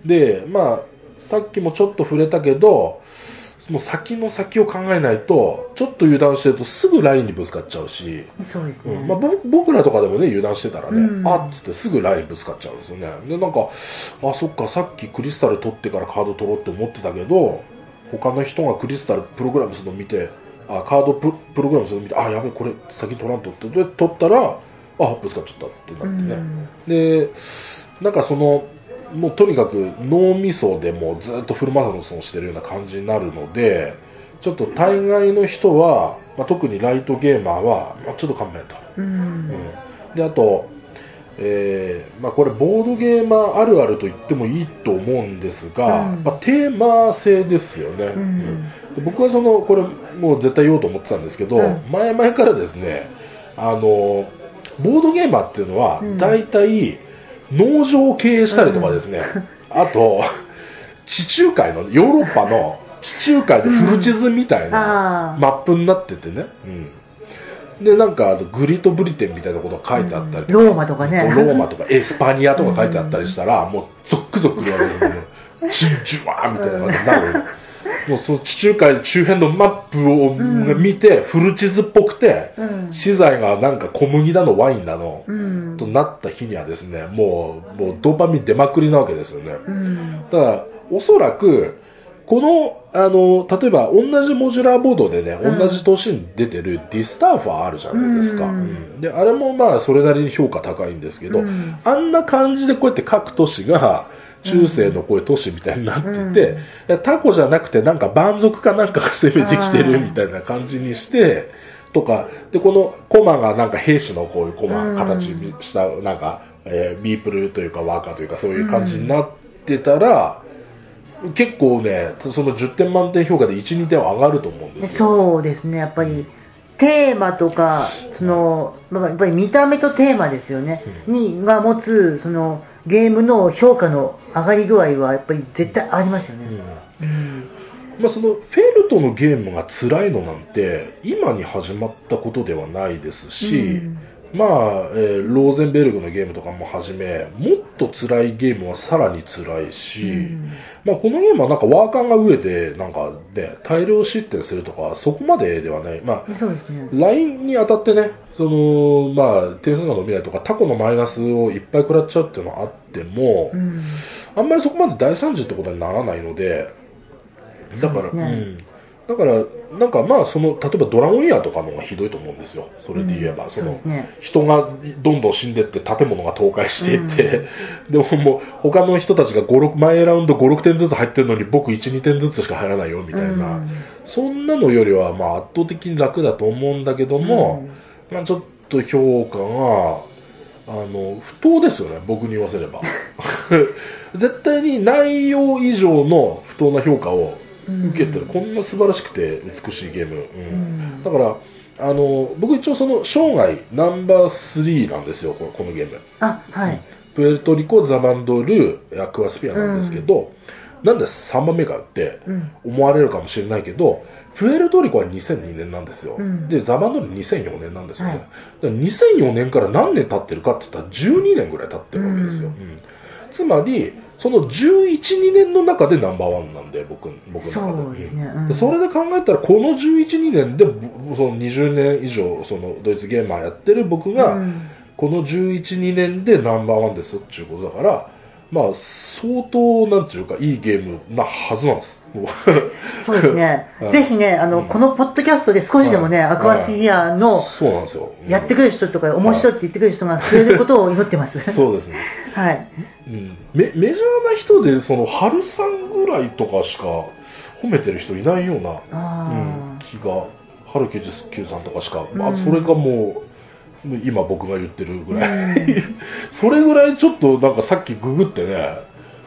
で、まあ、さっきもちょっと触れたけど、もう先の先を考えないと、ちょっと油断してるとすぐラインにぶつかっちゃうし、そうですね。うん、まあ、僕らとかでもね、油断してたらね、うん、あっつってすぐラインぶつかっちゃうんですよね。で、なんか、あ、そっか、さっきクリスタル取ってからカード取ろうって思ってたけど、他の人がクリスタルプログラムするの見て、あカードププログラムするみたいあやべえこれ先に取らんとってで取ったらあぶつかっちゃったってなってね、でなんかそのもうとにかく脳みそでもずっとフルマラソンしてるような感じになるのでちょっと大概の人は、まあ、特にライトゲーマーは、まあ、ちょっと勘弁と、うん。うん。であと、えーまあ、これボードゲーマーあるあると言ってもいいと思うんですが、うん。まあ、テーマ性ですよね、うん。うん。で僕はそのこれもう絶対言おうと思ってたんですけど、うん。前々からですねあのボードゲーマーっていうのはうん。大体農場を経営したりとかですね、あと地中海のヨーロッパの地中海のフル地図みたいなマップになっててね、うん、でなんかグリートブリテンみたいなことが書いてあったりローマとかね。ローマとかエスパニアとか書いてあったりしたら、もうゾックゾック言われるチンチュワーみたいな感じになる、もうその地中海周辺のマップをん。見て、フル地図っぽくて、うん。資材がなんか小麦だのワインだの、うん。となった日にはですねもうもうドーパミン出まくりなわけですよね、うん。だからおそらくこのあの例えば同じモジュラーボードでね、うん。同じ年に出てる Die Staufer あるじゃないですか、うん。うん。であれもまあそれなりに評価高いんですけど、うん。あんな感じでこうやって各都市が中世のこういう都市みたいになってて、うん。タコじゃなくてなんか蛮族かなんかが攻めてきてるみたいな感じにしてとかでこのコマがなんか兵士のこういうコマ、うん形にしたなんか、えーミープルというかワーカーというかそういう感じになってたら、結構ねその10点満点評価で12点は上がると思うんでですよ。そうですね、やっぱりテーマとか、そのまあやっぱり見た目とテーマですよね、うん。にが持つそのゲームの評価の上がり具合はやっぱり絶対ありますようん。ね。うん。まあ、そのフェルトのゲームが辛いのなんて今に始まったことではないですし、うんまあえーローゼンベルグのゲームとかもはじめもっと辛いゲームはさらに辛いし、うん。まあ、このゲームはなんかワーカーが飢えてなんか、ね、大量失点するとかそこまでではない、まあ、そうですね。ラインに当たってねその、まあ、点数が伸びないとかタコのマイナスをいっぱい食らっちゃうっていうのはあっても、うん。あんまりそこまで大惨事ってことにならないので、だから、そうね。ん、だから、なんかまあ、その、例えばドラゴンイヤーとかの方がひどいと思うんですよ。それで言えば、うん。その、ね。人がどんどん死んでって建物が倒壊して。いって、でももう、他の人たちが5、6、前ラウンド5、6点ずつ入ってるのに僕1、2点ずつしか入らないよ、みたいな。うん。そんなのよりは、まあ、圧倒的に楽だと思うんだけども、まあ、ちょっと評価が、あの、不当ですよね、僕に言わせれば。絶対に内容以上の不当な評価を受けてる、うんこんな素晴らしくて美しいゲーム。うんうんだから、あの、僕一応その生涯ナンバー3なんですよ、このこのゲーム。あ、はい。プエルトリコ、ザマンドル、アクアスピアなんですけど、なんで3番目かってうん思われるかもしれないけど、プエルトリコは2002年なんですよ。うんで、ザマンドル2004年なんですよね。はいだから2004年から何年経ってるかって言ったら12年ぐらい経ってるわけですよ。うんうんつまり、その11、2年の中でナンバーワンなんで、僕僕の中で。そうですね。うん。それで考えたら、この11、2年で、ぼその20年以上、そのドイツゲーマーやってる僕が、うん。この11、2年でナンバーワンですっていうことだから、まあ、相当、なんていうか、いいゲームなはずなんです。そうですね はい。ぜひね、あの、うんこのポッドキャストで少しでもね、はいアクアシギアのそうなんですよ。うんやってくれる人とか、面白いって言ってくれる人が増えることを祈ってます。そうですね。はい。うん、メメジャーな人で、その、春さんぐらいとかしか褒めてる人いないような、うんあ、気が、春99さんとかしか、まあ、うんそれがもう、今僕が言ってるぐらい、うん それぐらいちょっとなんかさっきググってね、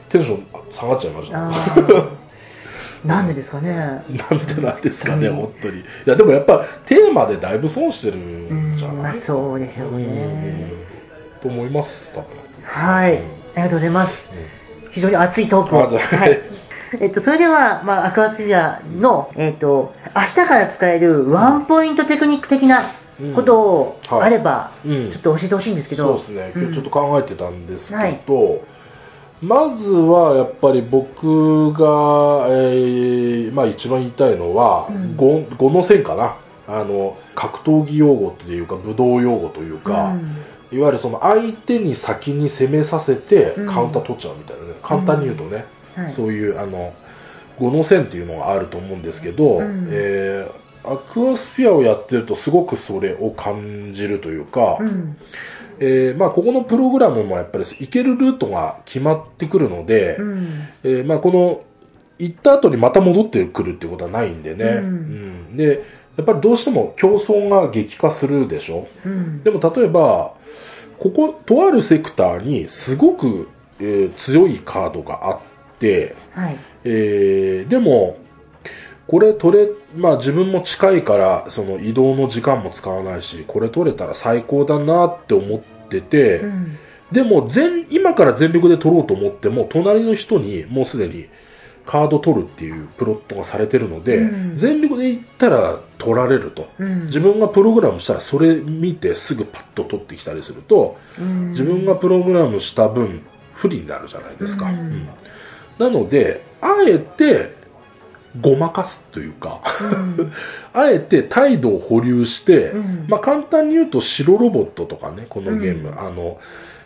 テンション下がっちゃいました。なんでですかね。なんでなんですかね、うん本当に。いや、でもやっぱテーマでだいぶ損してるんじゃない、うんまあそうでしょうねうんと思います、多分。はい。ありがとうございます。非常に熱いトークを。はい。えっと、それでは、まあ、アクアスフィアの、えっと、明日から使えるワンポイントテクニック的なことあれば、うん。ちょっと教えてほしいんですけど。そうですね、今日ちょっと考えてたんですはい。けど、まずはやっぱり僕が、えーまあ、一番言いたいのは、うん。の線かな。あの格闘技用語っていうか武道用語というか、いわゆるその相手に先に攻めさせてうん。カウンター取っちゃうみたいなね、簡単に言うとね、うん。はい。そういうあの語の線っていうのがあると思うんですけど、うん。えーアクアスピアをやってるとすごくそれを感じるというか、うん。えーまあ、ここのプログラムもやっぱり行けるルートが決まってくるので、うん。えーまあ、この行った後にまた戻ってくるっていうことはないんでね、うんうんでやっぱりどうしても競争が激化するでしょうん。でも例えばこことあるセクターにすごく、えー強いカードがあって、はい。えーでもこれ取れ、まあ自分も近いから、その移動の時間も使わないし、これ取れたら最高だなって思ってて、うん。でも全、今から全力で取ろうと思っても、隣の人にもうすでにカード取るっていうプロットがされてるので、うん全力で行ったら取られると。うん。自分がプログラムしたらそれ見てすぐパッと取ってきたりすると、うん、自分がプログラムした分不利になるじゃないですか。なので、あえてごまかすというか、うん。あえて態度を保留して、うん。まあ簡単に言うと白ロボットとかね、このゲーム、うん。あの、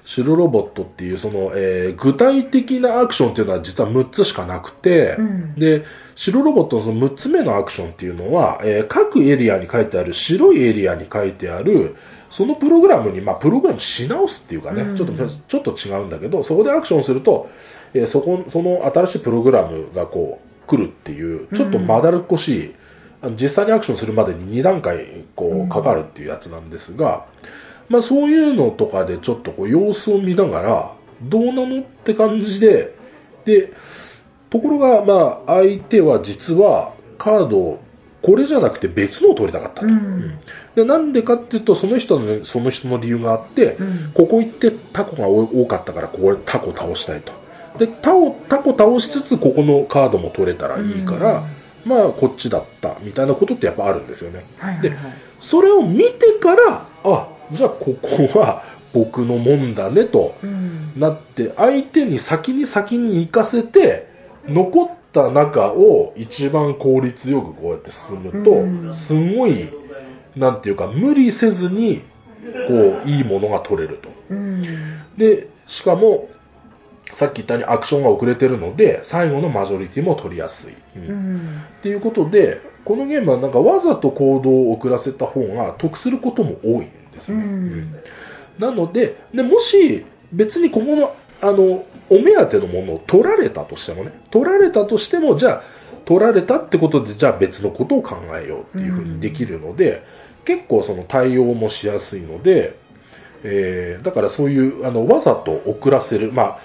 白ロボットっていうその、えー具体的なアクションっていうのは実は6つしかなくて、うん。で、白ロボットのその6つ目のアクションっていうのは、えー各エリアに書いてある白いエリアに書いてある、そのプログラムに、まあ、プログラムし直すっていうかね、うん。ちょっと、ちょっと違うんだけど、そこでアクションすると、えーそこ、その新しいプログラムがこう、来るっていう、ちょっとまだるっこしい、あの実際にアクションするまでに2段階こうかかるっていうやつなんですが、まあそういうのとかでちょっとこう様子を見ながら、どうなのって感じで、で、ところがまあ相手は実はカードをこれじゃなくて別のを取りたかったと。うん。うん。でなんでかっていうと、その人の、その人の理由があって、うん。ここ行ってタコが多かったから、ここでタコ倒したいと。で、タコ、タコ倒しつつ、ここのカードも取れたらいいから、まあ、こっちだった、みたいなことってやっぱあるんですよね。ではいはいはい。それを見てから、あ、じゃあここは僕のもんだね、とうん。なって、相手に先に先に行かせて、残った中を一番効率よくこうやって進むと、うんすごい、なんていうか、無理せずに、こう、いいものが取れると。うん。で、しかも、さっき言ったようにアクションが遅れてるので、最後のマジョリティも取りやすい。うんうん。っていうことで、このゲームはなんかわざと行動を遅らせた方が得することも多いんですね。うんうんなのでで、もし別にここのあのお目当てのものを取られたとしてもね、取られたとしても、じゃあ、取られたってことで、じゃあ別のことを考えようっていうふうにできるので、結構その対応もしやすいので、えーだからそういうあのわざと遅らせる、まあ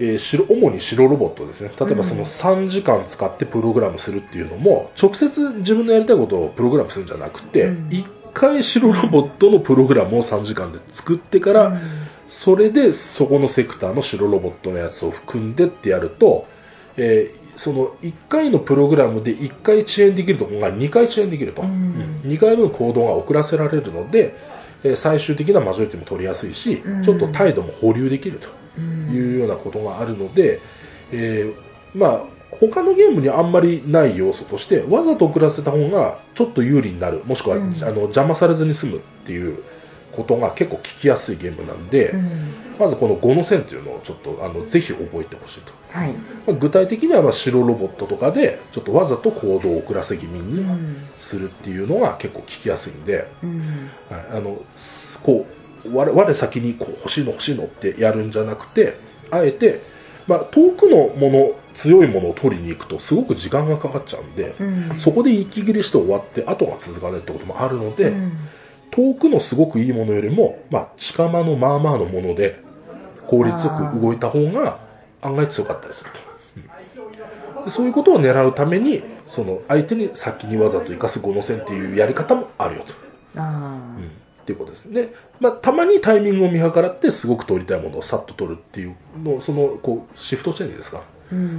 えー白主に白ロボットですね。例えばその3時間使ってプログラムするっていうのも直接自分のやりたいことをプログラムするんじゃなくて、うん。1回白ロボットのプログラムを3時間で作ってから、それでそこのセクターの白ロボットのやつを含んでってやると、えーその1回のプログラムで1回遅延できるところが2回遅延できると、うん。うん。2回分行動が遅らせられるので、えー最終的なマジョリティも取りやすいし、うん。ちょっと態度も保留できるとうん。いうようなことがあるので、えーまあ他のゲームにあんまりない要素としてわざと遅らせた方がちょっと有利になる。もしくは、うん。あの邪魔されずに済むっていうことが結構聞きやすいゲームなんで、うんまずこの5の線というのをちょっとあのぜひ覚えてほしいと、はい。まあ具体的にはまあ白ロボットとかでちょっとわざと行動を遅らせ気味うにん。するっていうのが結構聞きやすいんで、うん。はい、あのすこう我我先にこう欲しいの欲しいのってやるんじゃなくてあえて、まあ、遠くのもの強いものを取りに行くとすごく時間がかかっちゃうんで、うん。そこで息切れして終わって後が続かないってこともあるので、うん遠くのすごくいいものよりも、まあ、近場のまあまあのもので効率よく動いた方が案外強かったりすると。うんでそういうことを狙うためにその相手に先にわざと生かす5の線っていうやり方もあるよと。あうんっていうことですね。で、まあ、たまにタイミングを見計らって、すごく取りたいものをさっと取るっていうの、その、こう、シフトチェンジですか？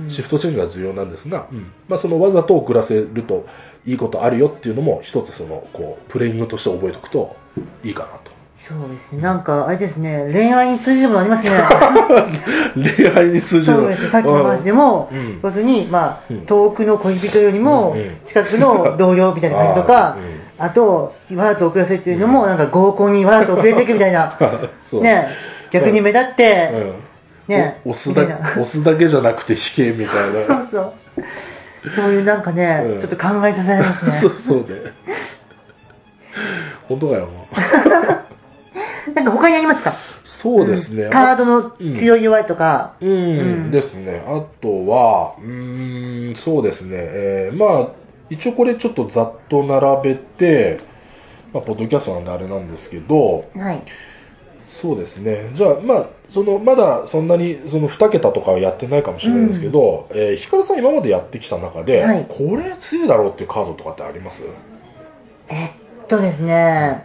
シフトチェンジが重要なんですが、まあ、そのわざと遅らせるといいことあるよっていうのも、一つその、こう、プレイングとして覚えておくといいかなと。そうですね。なんか、あれですね、恋愛に通じるものありますね。恋愛に通じる。そうです。さっきの話でも、うん要するに、まあうん、遠くの恋人よりもうんうん、近くの同僚みたいな感じとかあーうん、あと、わざと遅らせるっていうのも、なんか合コンにわざと遅れていくみたいな。ね、逆に目立って、うん。ねお押すだ押すだけじゃなくて引けみたいな。そうそう。そういうなんかね、うんちょっと考えさせられますね。そうそうね。本当かよ。なんか他にありますか？そうですね。んカードの強い弱いとか。うん、うんですね。あとは、うーん、そうですね。えーまあ、一応これちょっとざっと並べて、まあ、ポッドキャストなんであれなんですけど、はい。そうですね。じゃあ、まあ、その、まだそんなに、その2桁とかはやってないかもしれないですけど、えーヒカルさん今までやってきた中で、はい。これ強いだろうっていうカードとかってあります？えっとですね、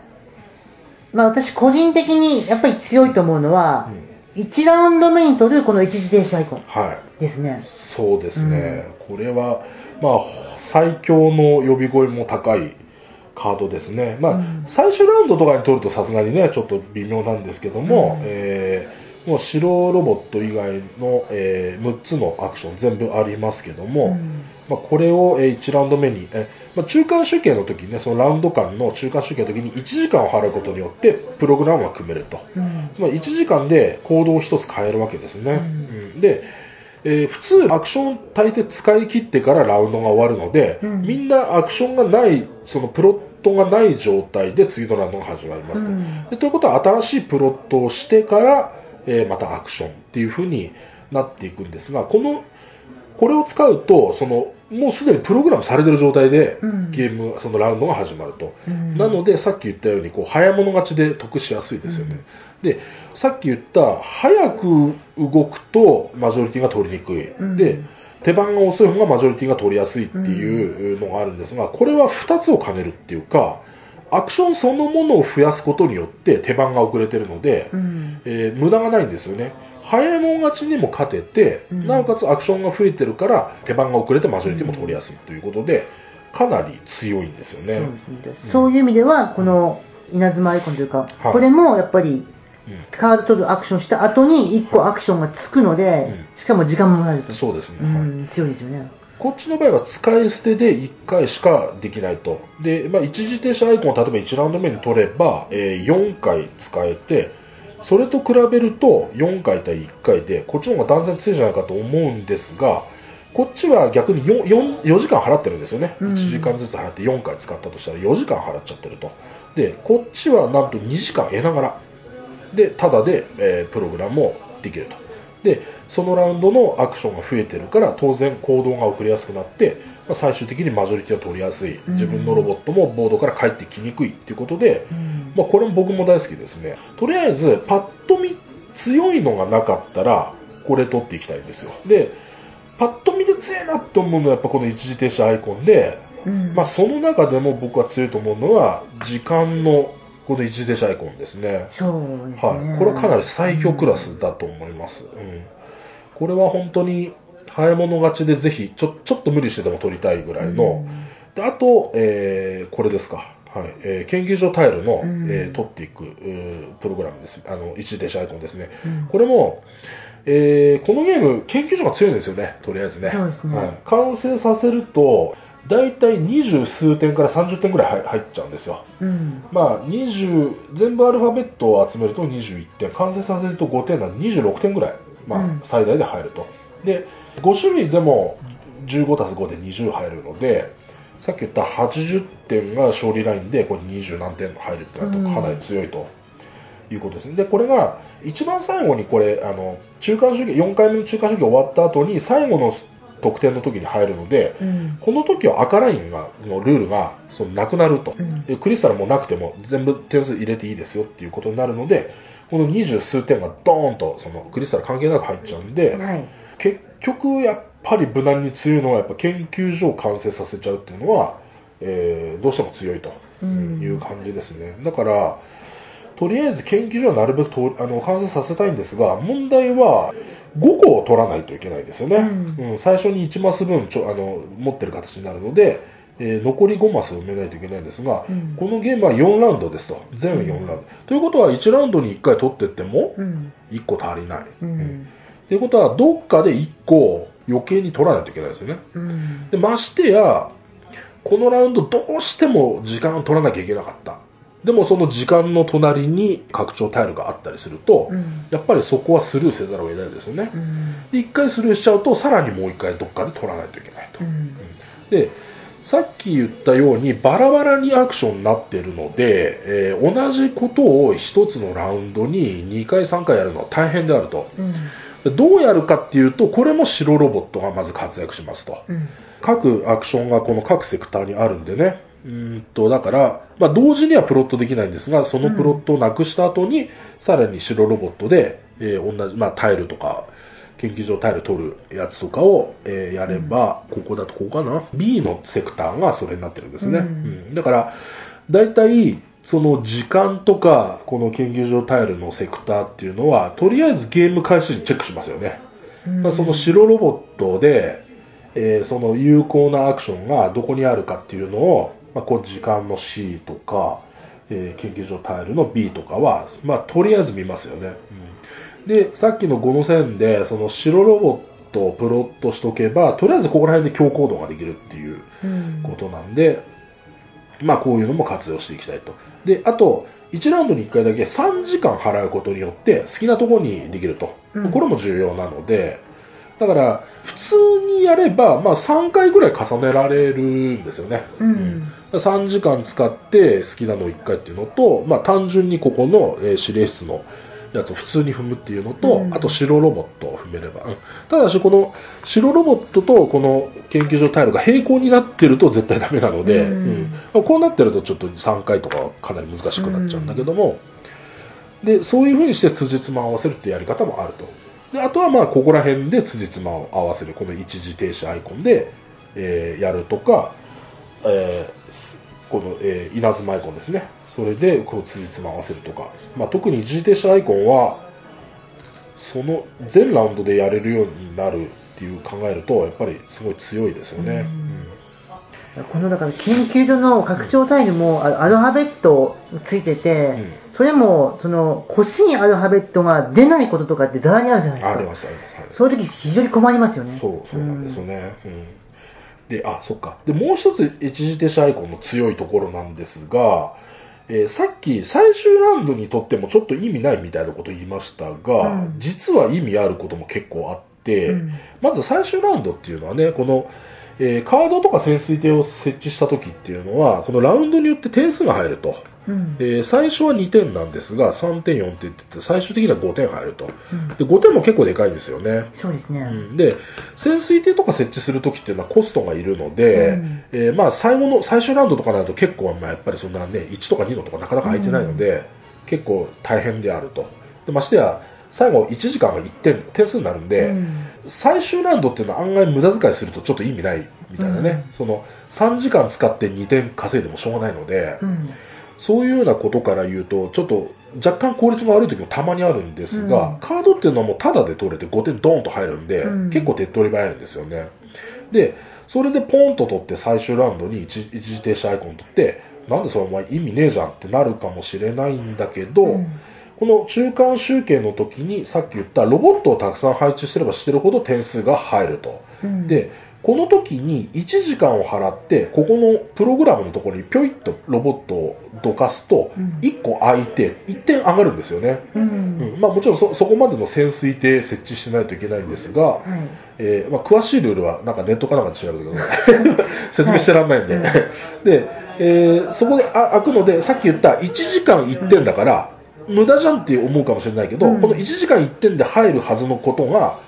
まあ私個人的にやっぱり強いと思うのは、1ラウンド目に取るこの一時停止アイコンはい。ですね。そうですね、これは、まあ、最強の呼び声も高いカードですね、まあうん。最終ラウンドとかに取るとさすがにね、ちょっと微妙なんですけども、うん。えーもう白ロボット以外の、えー6つのアクション全部ありますけども、うん。まあ、これをえー1ラウンド目に、えまあ、中間集計の時にね、そのラウンド間の中間集計の時に1時間を払うことによって、プログラムが組めると。うん。つまり1時間で行動を1つ変えるわけですね。で、えー普通アクション大抵使い切ってからラウンドが終わるので、うんみんなアクションがない、そのプロットがない状態で次のラウンドが始まりますと。うんでということは新しいプロットをしてから、えーまたアクションっていう風になっていくんですが、この、これを使うと、その、もうすでにプログラムされてる状態でうんゲーム、そのラウンドが始まると。うんなので、さっき言ったように、こう、早物勝ちで得しやすいですよね。で、さっき言った、早く動くとマジョリティが取りにくい。うんで、手番が遅い方がマジョリティが取りやすいっていうのがあるんですが、これは2つを兼ねるっていうか、アクションそのものを増やすことによって手番が遅れてるので、うんえー無駄がないんですよね。早いもん勝ちにも勝てて、うんなおかつアクションが増えてるから手番が遅れてマジョリティも取りやすいということで、かなり強いんですよね。そういう意味では、この稲妻アイコンというか、はいこれもやっぱりうんカード取るアクションした後に1個アクションがつくので、うしかも時間ももらえると。そうですね。強いですよね。こっちの場合は使い捨てで1回しかできないと。で、まあ、一時停止アイコンを例えば1ラウンド目に取れば、えー4回使えて、それと比べると4回対1回で、こっちの方が断然強いんじゃないかと思うんですが、こっちは逆に 4, 4, 4時間払ってるんですよね。うん1時間ずつ払って4回使ったとしたら4時間払っちゃってると。で、こっちはなんと2時間得ながら、で、ただで、えープログラムもできると。で、そのラウンドのアクションが増えてるから、当然行動が遅れやすくなって、まあ、最終的にマジョリティを取りやすい。うん自分のロボットもボードから帰ってきにくいっていうことで、うんまあ、これも僕も大好きですね。とりあえず、パッと見強いのがなかったら、これ取っていきたいんですよ。で、パッと見で強いなって思うのはやっぱこの一時停止アイコンで、うんまあ、その中でも僕は強いと思うのは、時間のこの一時停止アイコンですね。そうですね。はい。これはかなり最強クラスだと思います。うん。これは本当に、早い者勝ちでぜひ、ちょ、ちょっと無理してでも取りたいぐらいの、であと、えーこれですか。はい。えー研究所タイルの、うんえー取っていく、プログラムです。あの、一時停止アイコンですね。うんこれも、えーこのゲーム、研究所が強いんですよね、とりあえずね。ねはい、完成させると、だいたい二十数点から30点ぐらい入入っちゃうんですよ。うん。まあ、20全部アルファベットを集めると21点、完成させると5点なので26点ぐらい、まあうん最大で入ると。で、5種類でも15たす5で20入るので、さっき言った80点が勝利ラインで、これ20何点入るってなるとかなり強いと。いうことですね。で、これが、一番最後にこれ、あの、中間主義、4回目の中間主義終わった後に、最後の得点の時に入るので、うん。この時は赤ラインが、のルールが、そのなくなると。うんでクリスタルもなくても全部点数入れていいですよっていうことになるので、この二十数点がドーンとそのクリスタル関係なく入っちゃうんで、はい。結局やっぱり無難に強いのはやっぱ研究所を完成させちゃうっていうのは、えーどうしても強いとうんいう感じですね。だから、とりあえず研究所はなるべくとあの完成させたいんですが、問題は5個を取らないといけないんですよね。うんうん最初に1マス分ちょあの持ってる形になるので、えー残り5マス埋めないといけないんですが、うんこのゲームは4ラウンドですと。全4ラウンド。ということは1ラウンドに1回取ってってもうん。1個足りない。ううんん。ということは、どっかで1個余計に取らないといけないですよね。うん。でましてや、このラウンドどうしても時間を取らなきゃいけなかった。でもその時間の隣に拡張タイルがあったりすると、うん、やっぱりそこはスルーせざるを得ないですよね。うん、で1回スルーしちゃうと、さらにもう1回どっかで取らないといけないと。うん、でさっき言ったようにバラバラにアクションになってるので、えー、同じことを1つのラウンドに2回3回やるのは大変であると。どうやるかっていうと、これも白ロボットがまず活躍しますと。各アクションがこの各セクターにあるんでね、うんと、だから、まあ、同時にはプロットできないんですが、そのプロットをなくした後に、うん、さらに白ロボットで、えー、同じ、まあ、タイルとか、研究所タイル取るやつとかを、えー、やれば、うん、ここだとここかな ?B のセクターがそれになってるんですね。うん、うん、だから、だいたい、その時間とか、この研究所タイルのセクターっていうのは、とりあえずゲーム開始にチェックしますよね。まあ、その白ロボットで、えー、その有効なアクションがどこにあるかっていうのを、まあ、こう時間の C とか、えー、研究所タイルの B とかは、まあ、とりあえず見ますよね。うん、で、さっきの5の線で、その白ロボットをプロットしとけば、とりあえずここら辺で強行動ができるっていうことなんで、うん、まあ、こういうのも活用していきたいと。で、あと、1ラウンドに1回だけ3時間払うことによって好きなところにできると。うん、これも重要なので、だから、普通にやれば、まあ3回ぐらい重ねられるんですよね。うん、3時間使って好きなのを1回っていうのと、まあ単純にここの、えー、指令室のやつを普通に踏むっていうのと、うん、あと白ロボットを踏めれば、うん、ただしこの白ロボットとこの研究所タイルが平行になってると絶対ダメなので、うん。うん、こうなってるとちょっと3回とかはかなり難しくなっちゃうんだけども、でそういうふうにして辻褄を合わせるっていうやり方もあると。であとはまあここら辺で辻褄を合わせるこの一時停止アイコンで、えー、やるとか、えー、この、えー、稲妻アイコンですねそれでこう辻褄合わせるとか、まあ、特に一時停止アイコンはその全ラウンドでやれるようになるっていう考えるとやっぱりすごい強いですよね。うんこのだから研究所の拡張タイルもアルファベットついてて、うん、それもその欲しいアルファベットが出ないこととかってざらにあるじゃないですか。ありますあります。そういう時非常に困りますよね。そうそうなんですよね。うん、で、あ、そっか。で、もう一つ一時停止アイコンの強いところなんですが、えー、さっき最終ラウンドにとってもちょっと意味ないみたいなこと言いましたが、うん、実は意味あることも結構あって、うん、まず最終ラウンドっていうのはね、このえー、カードとか潜水艇を設置した時っていうのは、このラウンドによって点数が入ると。うん、えー、最初は2点なんですが、3点、4点って言って、最終的には5点入ると、うん、で。5点も結構でかいんですよね。そうですね。うん、で、潜水艇とか設置するときっていうのはコストがいるので、うん、えー、まあ最後の、最終ラウンドとかになると結構、まあやっぱりそんなね、1とか2のとかなかなか空いてないので、結構大変であると。でましてや、最後1時間が1点、点数になるんで、うん、最終ラウンドっていうのは案外無駄遣いするとちょっと意味ないみたいなね、うん、その3時間使って2点稼いでもしょうがないので、うん、そういうようなことから言うと、ちょっと若干効率が悪い時もたまにあるんですが、カードっていうのはもうタダで取れて5点ドーンと入るんで、結構手っ取り早いんですよね。で、それでポンと取って最終ラウンドに一時停止アイコン取って、なんでそれお前意味ねえじゃんってなるかもしれないんだけど、この中間集計の時にさっき言ったロボットをたくさん配置してればしてるほど点数が入ると。うん、で、この時に1時間を払って、ここのプログラムのところにぴょいっとロボットをどかすと、1個空いて1点上がるんですよね。うんうん、まあ、もちろんそこまでの潜水艇設置しないといけないんですが、はい、えー、まあ、詳しいルールはなんかネットかなんかで調べてください。説明してらんないんで。はい、で、えー、そこで開くので、さっき言った1時間1点だから、無駄じゃんって思うかもしれないけど、うん、この1時間1点で入るはずのことが、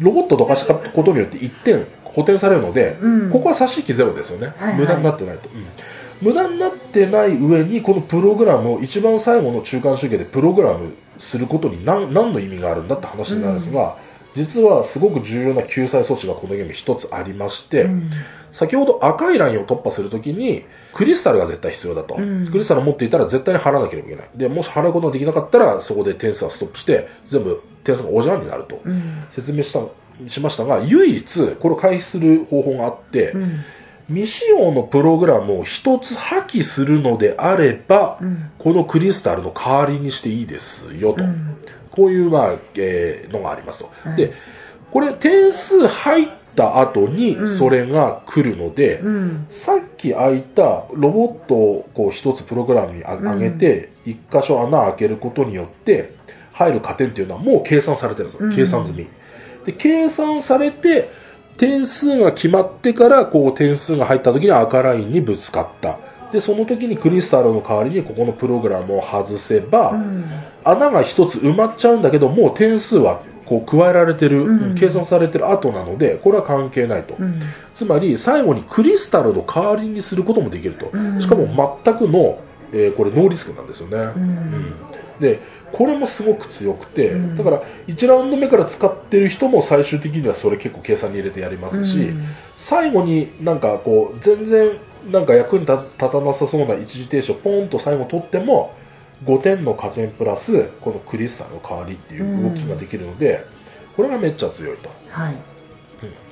ロボットどかしたことによって1点補填されるので、うん、ここは差し引きゼロですよね、はいはい、無駄になってないと、うん、無駄になってない上にこのプログラムを一番最後の中間集計でプログラムすることに何何の意味があるんだって話になるんですが、実はすごく重要な救済措置がこのゲーム一つありまして、うん、先ほど赤いラインを突破するときにクリスタルが絶対必要だと、うん、クリスタルを持っていたら絶対に払わなければいけない。でもし払うことができなかったらそこで点数はストップして全部点数がおじゃんになると、説明したしましたが唯一これを回避する方法があって、未使用のプログラムを一つ破棄するのであれば、うん、このクリスタルの代わりにしていいですよと、うん、こういう、まあえー、のがありますと。はい、でこれ点数入った後にうんそれが来るので、うん。さっき開いたロボットをこう一つプログラムに上げて、一箇所穴を開けることによって入る加点っていうのはもう計算されてるんですよ、うん計算済み。で、計算されて、点数が決まってから、こう点数が入った時に赤ラインにぶつかった。で、その時にクリスタルの代わりにここのプログラムを外せば、うん。穴が一つ埋まっちゃうんだけど、もう点数はこう加えられてる、うん。計算されてる後なので、これは関係ないと。うん。つまり最後にクリスタルの代わりにすることもできると、うん。しかも全くの、えーこれノーリスクなんですよね、うん。でこれもすごく強くて、うん。だから1ラウンド目から使ってる人も最終的にはそれ結構計算に入れてやりますし、うん。最後になんかこう全然なんか役に立立たなさそうな一時停止をポンと最後取っても5点の加点プラスこのクリスタルの代わりっていう動きができるので、これがめっちゃ強いと。はい。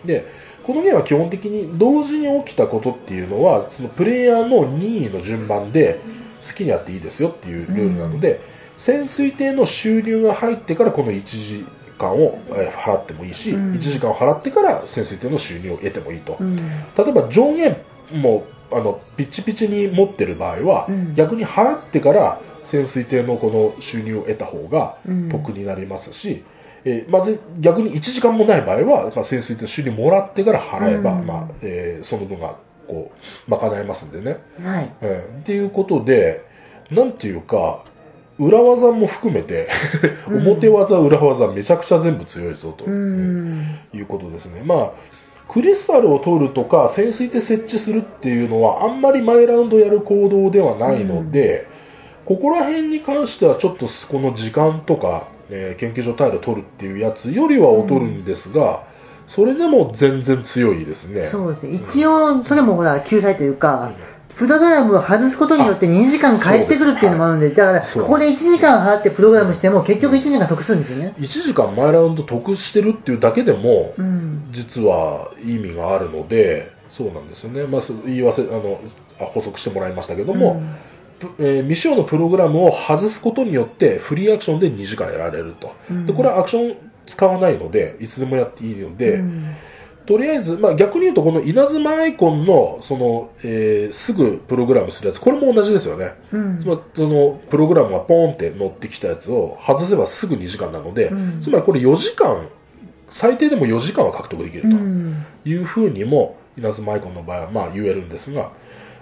でこのゲームは基本的に同時に起きたことっていうのはそのプレイヤーの任意の順番で好きにやっていいですよっていうルールなので、潜水艇の収入が入ってからこの1時間をえー払ってもいいし、うん1時間を払ってから潜水艇の収入を得てもいいと、うん。例えば上限もあのピッチピチに持ってる場合は、うん逆に払ってから潜水艇のこの収入を得た方がうん得になりますし、えーまず逆に1時間もない場合は、まあ、潜水艇の収入もらってから払えば、うんまあえーその分がこう賄えますんでね、はい。えーっていうことでなんていうか裏技も含めてうん 表技裏技めちゃくちゃ全部強いぞと、うん。いうことですね。まあクリスタルを取るとか潜水艇設置するっていうのはあんまり毎ラウンドやる行動ではないので、ここら辺に関してはちょっとこの時間とか、えー研究所タイルを取るっていうやつよりは劣るんですが、それでも全然強いですね。そうですね。一応、それもほら、救済というか、プログラムを外すことによって2時間返ってくるっていうのもあるんで、だから、ここで1時間払ってプログラムしても、結局1時間得するんですよね。1時間毎ラウンド得してるっていうだけでも、うん。実は意味があるので、そうなんですよね。まあ、言い忘れ、あの、あ補足してもらいましたけども、ぷえー未使用のプログラムを外すことによってフリーアクションで2時間やられると、うんでこれはアクション使わないのでいつでもやっていいので、うんとりあえず、まあ、逆に言うとこの稲妻アイコンのその、えーすぐプログラムするやつこれも同じですよね、うん。つまりそのプログラムがポーンって乗ってきたやつを外せばすぐ2時間なので、うん。つまりこれ4時間最低でも4時間は獲得できると。うん。いうふうにも稲妻アイコンの場合はまあ言えるんですが、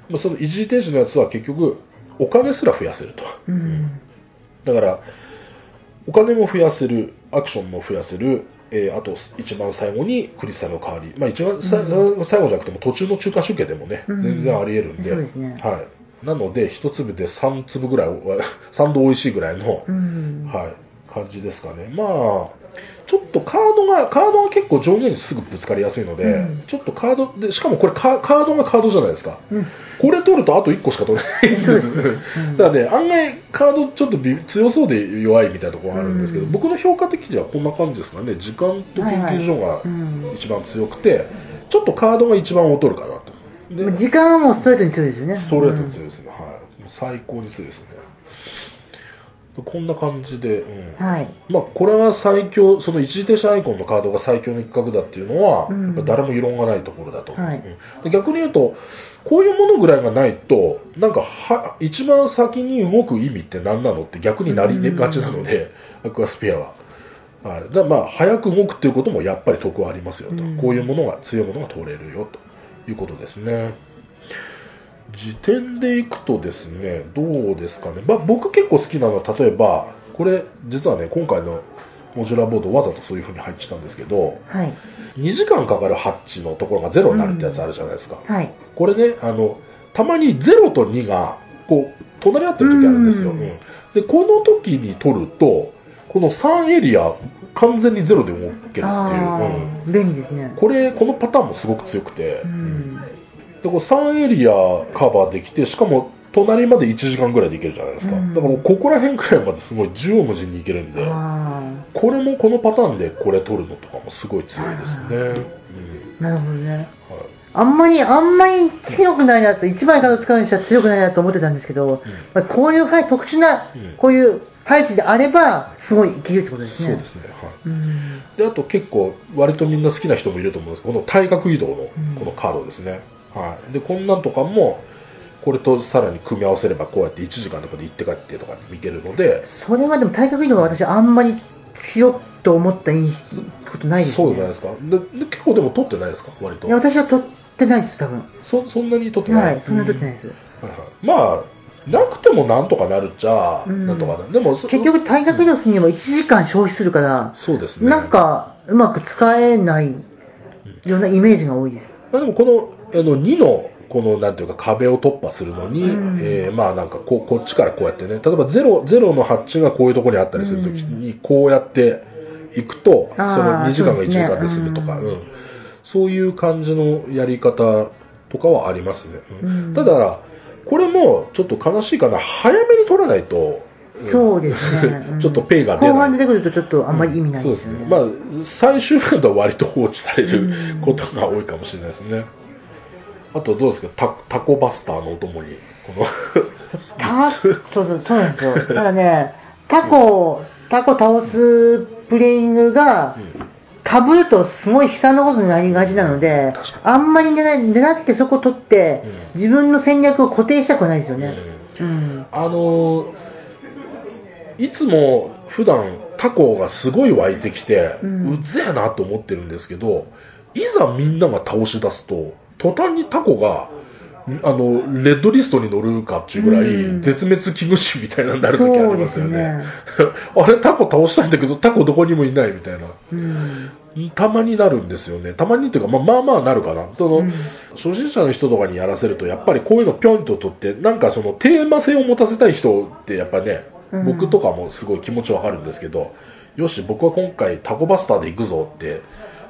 まあその一時停止のやつは結局お金すら増やせると。うん。だから、お金も増やせる、アクションも増やせる、えーあと一番最後にクリスタルの代わり、まあ一番さ、最後じゃなくても途中の中華集計でもね、うん。全然あり得るんで、ですね。はい。なので、一粒で3粒ぐらい、3度美味しいぐらいの、うん。はい、感じですかね。まあ、ちょっとカードが、カードが結構上限にすぐぶつかりやすいので、うんちょっとカードで、しかもこれカカードがカードじゃないですか。うんこれ取るとあと1個しか取れないんです。ですねうんだからね、案外カードちょっとび強そうで弱いみたいなところがあるんですけど、うん僕の評価的にはこんな感じですかね。時間と研究所がうん一番強くて、ちょっとカードが一番劣るかなと。時間はもうストレートに強いですよね。ストレートに強いですね。はい。最高に強いですね。こんな感じで、うんうんはい。まあ、これは最強、その一時停止アイコンのカードが最強の一角だっていうのは、誰も異論がないところだと、はい。うん。で逆に言うと、こういうものぐらいがないと、なんかは、一番先に動く意味って何なのって逆になりがちなので、アクアスピアは。はい、だまあ、早く動くっていうこともやっぱり得はありますよと、うん。こういうものが、強いものが通れるよということですね。時点でいくとですね、どうですかね。まあ、僕結構好きなのは、例えば、これ、実はね、今回のモジュラーボードわざとそういう風に配置したんですけど、はい。2時間かかるハッチのところが0になるってやつあるじゃないですか。はい。これね、あの、たまに0と2が、こう、隣り合ってる時あるんですよ。うんうんで、この時に取ると、この3エリア、完全に0で動けるっていう。あうんあ、便利ですね。これ、このパターンもすごく強くて、うん。でこう3エリアカバーできて、しかも隣まで1時間ぐらいで行けるじゃないですか。うんだからここら辺くらいまですごい縦横無尽に行けるんで、あこれもこのパターンでこれ取るのとかもすごい強いですね。うんあ、なるほどね。はいあんまり、あんまり強くないなと、一枚カード使うにしては強くないなと思ってたんですけど、まあ、こういう、はい、特殊なうん、こういう配置であれば、すごい生きるってことですね。そうですね。はい。うん。で、あと結構、割とみんな好きな人もいると思うんですけど、この対角移動のこのカードですね。はい。で、こんなんとかも、これとさらに組み合わせれば、こうやって1時間とかで行って帰ってとかいけるので、それはでも体格移動は私あんまり強っと思った印象ことないですね。そうじゃないですか。でで結構でも取ってないですか？割といや、。私は取ってないです、多分。そそんなに取ってない？はい、そんな取ってないです。はいはいまあ、なくてもなんとかなるっちゃ、うんなんとかなる。でも、そ結局体格移動するにも1時間消費するから、そうですね。なんかうまく使えないようなイメージが多いです。まあ、でもこのあの2のこのなんていうか壁を突破するのに、うん。えーまあなんかこうこっちからこうやってね例えばゼロゼロのハッチがこういうところにあったりするときにこうやっていくと、その2時間が1そうですね時間で済むとかうんうん。そういう感じのやり方とかはありますね、ただこれもちょっと悲しいかな。早めに取らないと、ん。そうですね。うん。ちょっとペイが出ない。後半出てくるとちょっとあんまり意味ないですよね。そうですね。まあ、最終ラウンドは割と放置されうるん。ことが多いかもしれないですね。あとどうですか？タタコバスターのお供に、この、たそうそうそうなんですよ。ただね、タコ、タコ倒すプレイングが、かぶるとすごい悲惨なことになりがちなのであんまり狙い狙ってそこ取って、うん。自分の戦略を固定したくないですよね。うん。あのーいつも普段タコがすごい湧いてきて、ううんぜえなと思ってるんですけど、いざみんなが倒し出すと、途端にタコが、あの、レッドリストに乗るかっていうぐらい、うん絶滅危惧種みたいなのになる時ありそうですますよね。ね。あれ、タコ倒したいんだけど、タコどこにもいないみたいな。うん。たまになるんですよね。たまにっていうか、まあまあまあなるかな。その、うん初心者の人とかにやらせると、やっぱりこういうのぴょんと取って、なんかそのテーマ性を持たせたい人って、やっぱね、うん僕とかもすごい気持ちわかるんですけど、よし、僕は今回タコバスターで行くぞって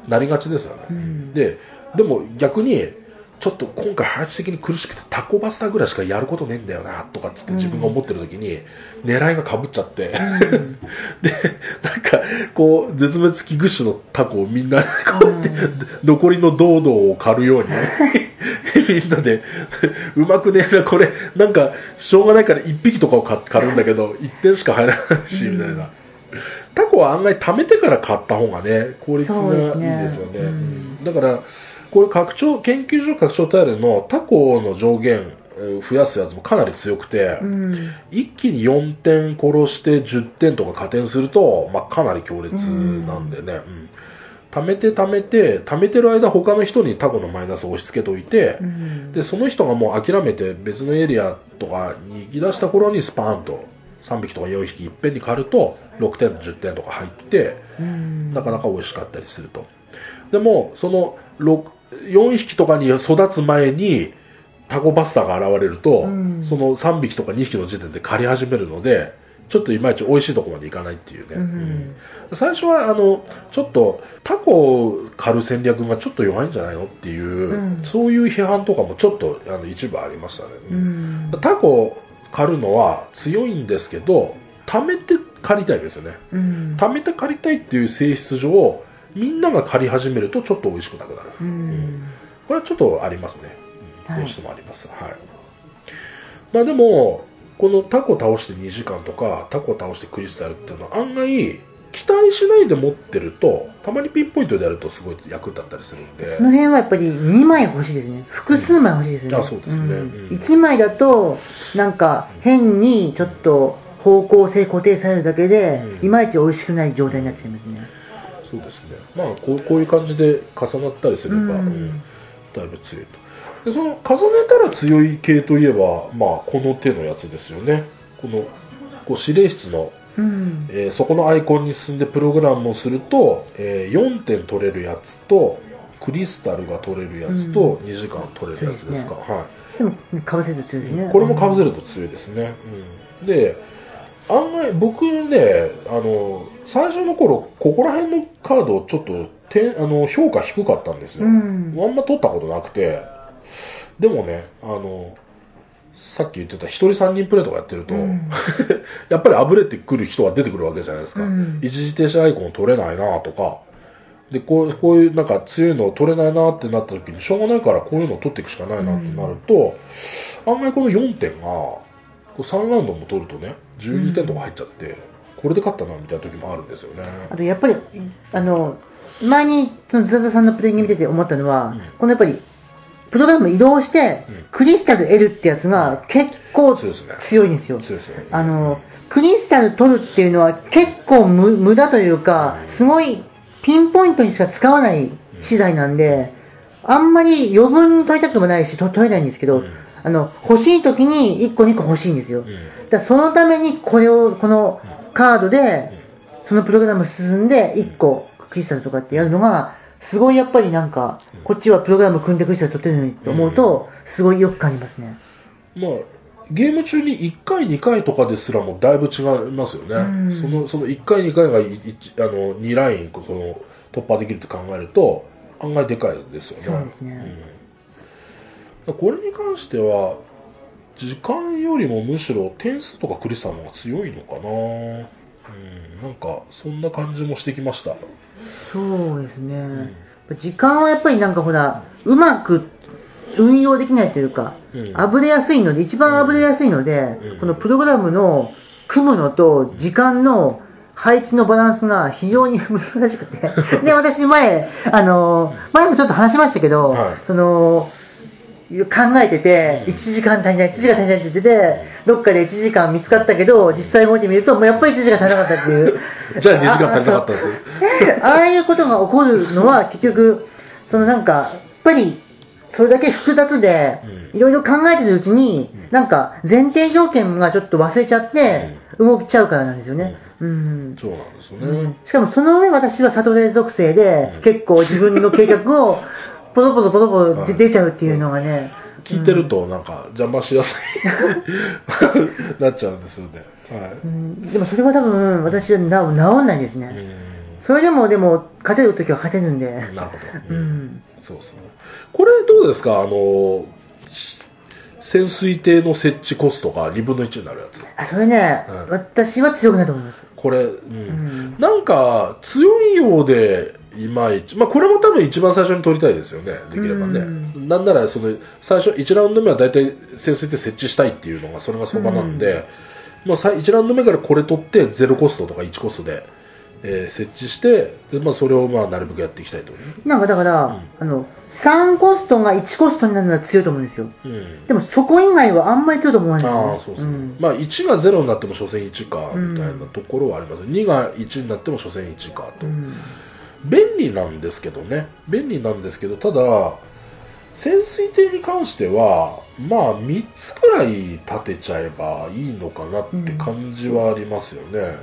なりがちですよね。うんで、でも逆に、ちょっと今回配置的に苦しくてタコバスターぐらいしかやることねえんだよな、とかっつって自分が思ってる時に、狙いが被っちゃって、うん。で、なんか、こう、絶滅危惧種のタコをみんな、こうやって、うん。残りの堂々を狩るように、みんなで、うまくねえな、これ、なんか、しょうがないから1匹とかを狩狩るんだけど、1点しか入らないし、みたいな。タコは案外貯めてから買った方がね、効率がいいですよね。だから、これ拡張、研究所拡張タイルのタコの上限、えー増やすやつもかなり強くて、うん。一気に4点殺して10点とか加点すると、まあ、かなり強烈なんでね、うん。貯めて貯めて、貯めてる間他の人にタコのマイナスを押し付けておいて、うん。で、その人がもう諦めて別のエリアとかに行き出した頃にスパーンと3匹とか4匹いっぺんに狩ると6点、10点とか入って、うん。なかなか美味しかったりすると。でも、その6 4匹とかに育つ前にタコバスターが現れると、うん。その3匹とか2匹の時点で狩り始めるので、ちょっといまいち美味しいところまでいかないっていうね。うんうん。最初は、あの、ちょっとタコを狩る戦略がちょっと弱いんじゃないのっていう、うん。そういう批判とかもちょっとあの一部ありましたね。うん。タコ狩るのは強いんですけど、貯めて狩りたいですよね。うん。貯めて借りたいっていう性質上、みんなが借り始めるとちょっと美味しくなくなる。うんこれはちょっとありますね。うんはいどうしてもあります。はい。まあでも、このタコ倒して2時間とか、タコ倒してクリスタルっていうのは案外、期待しないで持ってると、たまにピンポイントでやるとすごい役立ったりするんで。その辺はやっぱり2枚欲しいですね。複数枚欲しいですね。あそうですねんうん1枚だと、なんか変にちょっと方向性固定されるだけで、うんいまいち美味しくない状態になっちゃいますね。そうですね。まあこう、こういう感じで重なったりすれば、うんうんだいぶ強いと。で、その、重ねたら強い系といえば、まあ、この手のやつですよね。この、こう指令室の、うん。えーそこのアイコンに進んでプログラムをすると、えー4点取れるやつと、クリスタルが取れるやつと、うん2時間取れるやつですか。そうはい。でも、かぶせると強いですね。これもかぶせると強いですね。うん、で、案外、僕ね、あの、最初の頃、ここら辺のカードちょっと点あの評価低かったんですよ。うん。あんま取ったことなくて、でもね、あの、さっき言ってた一人三人プレイとかやってると、うん やっぱりあぶれてくる人が出てくるわけじゃないですか。うん一時停止アイコン取れないなとか、で、こうこういうなんか強いの取れないなってなった時に、しょうがないからこういうのを取っていくしかないなってなると、案外この4点が、こう3ラウンドも取るとね、12点とか入っちゃって、これで勝ったなみたいな時もあるんですよね。あとやっぱり、あの、前にそのズザさんのプレイング見てて思ったのは、うん。このやっぱり、プログラム移動してうん、クリスタル L ってやつが結構強いんですよ。強いですよね。あの、クリスタル取るっていうのは結構無無駄というか、すごいピンポイントにしか使わない資材なんで、あんまり余分に取りたくもないし、と取れないんですけど、うんあの、欲しい時に1個2個欲しいんですよ。うんだそのためにこれを、このカードで、そのプログラム進んで1個クリスタルとかってやるのが、すごいやっぱりなんか、こっちはプログラム組んでクリスタル取ってるのにと思うと、すごいよく感じますね。まあ、ゲーム中に1回、2回とかですらもだいぶ違いますよね。うんそのその1回、2回があの2ラインその突破できるって考えると、案外でかいですよね。そうですねうんこれに関しては、時間よりもむしろ点数とかクリスタルの方が強いのかな。うん、なんか、そんな感じもしてきました。そうですね。時間はやっぱりなんかほら、うまく運用できないというか、うんあぶれやすいので、一番あぶれやすいので、うんこのプログラムの組むのと時間の配置のバランスが非常に難しくて、で、私前、あの、前もちょっと話しましたけど、はいその、考えてて、うん1時間足りない、1時間足りないって言ってて、どっかで1時間見つかったけど、実際動いてみると、もうやっぱり1時間足りなかったっていう。じゃあ2時間足りなかったっていう。ああいうことが起こるのは結局、そのなんか、やっぱり、それだけ複雑でう、んいろいろ考えてるうちに、なんか前提条件がちょっと忘れちゃって、動いちゃうからなんですよね。うん。そうなんですよね。うんしかもその上私は里で属性でうん、結構自分の計画を ポロポロポロポロ出ちゃうっていうのがね、聞いてるとなんか邪魔しやすい なっちゃうんですよね。はい。うんでもそれは多分私はな治んないですね。うんそれでもでも勝てるときは勝てるんで。なるほど。うん。そうですね。これどうですか？あの、潜水艇の設置コストが2分の1になるやつ。あ、それね、うん私は強くないと思います。これ、うんんなんか強いようでいまいち、まあ、これも多分一番最初に取りたいですよね、できればね。うんなんならその最初、1ラウンド目は大体潜水艇設置したいっていうのがそれが相場なんで、もう1ラウンド目からこれ取って0コストとか1コストで、えー設置して、でまあ、それをまあなるべくやっていきたいと。なんかだから、あの、3コストが1コストになるのは強いと思うんですよ。うん。でもそこ以外はあんまり強いと思わない。ああそうですね、ん。まあ1が0になっても所詮1かうんみたいなところはあります、2が1になっても所詮1かと、うん。便利なんですけどね。便利なんですけどただ潜水艇に関してはまあ3つくらい立てちゃえばいいのかなって感じはありますよね、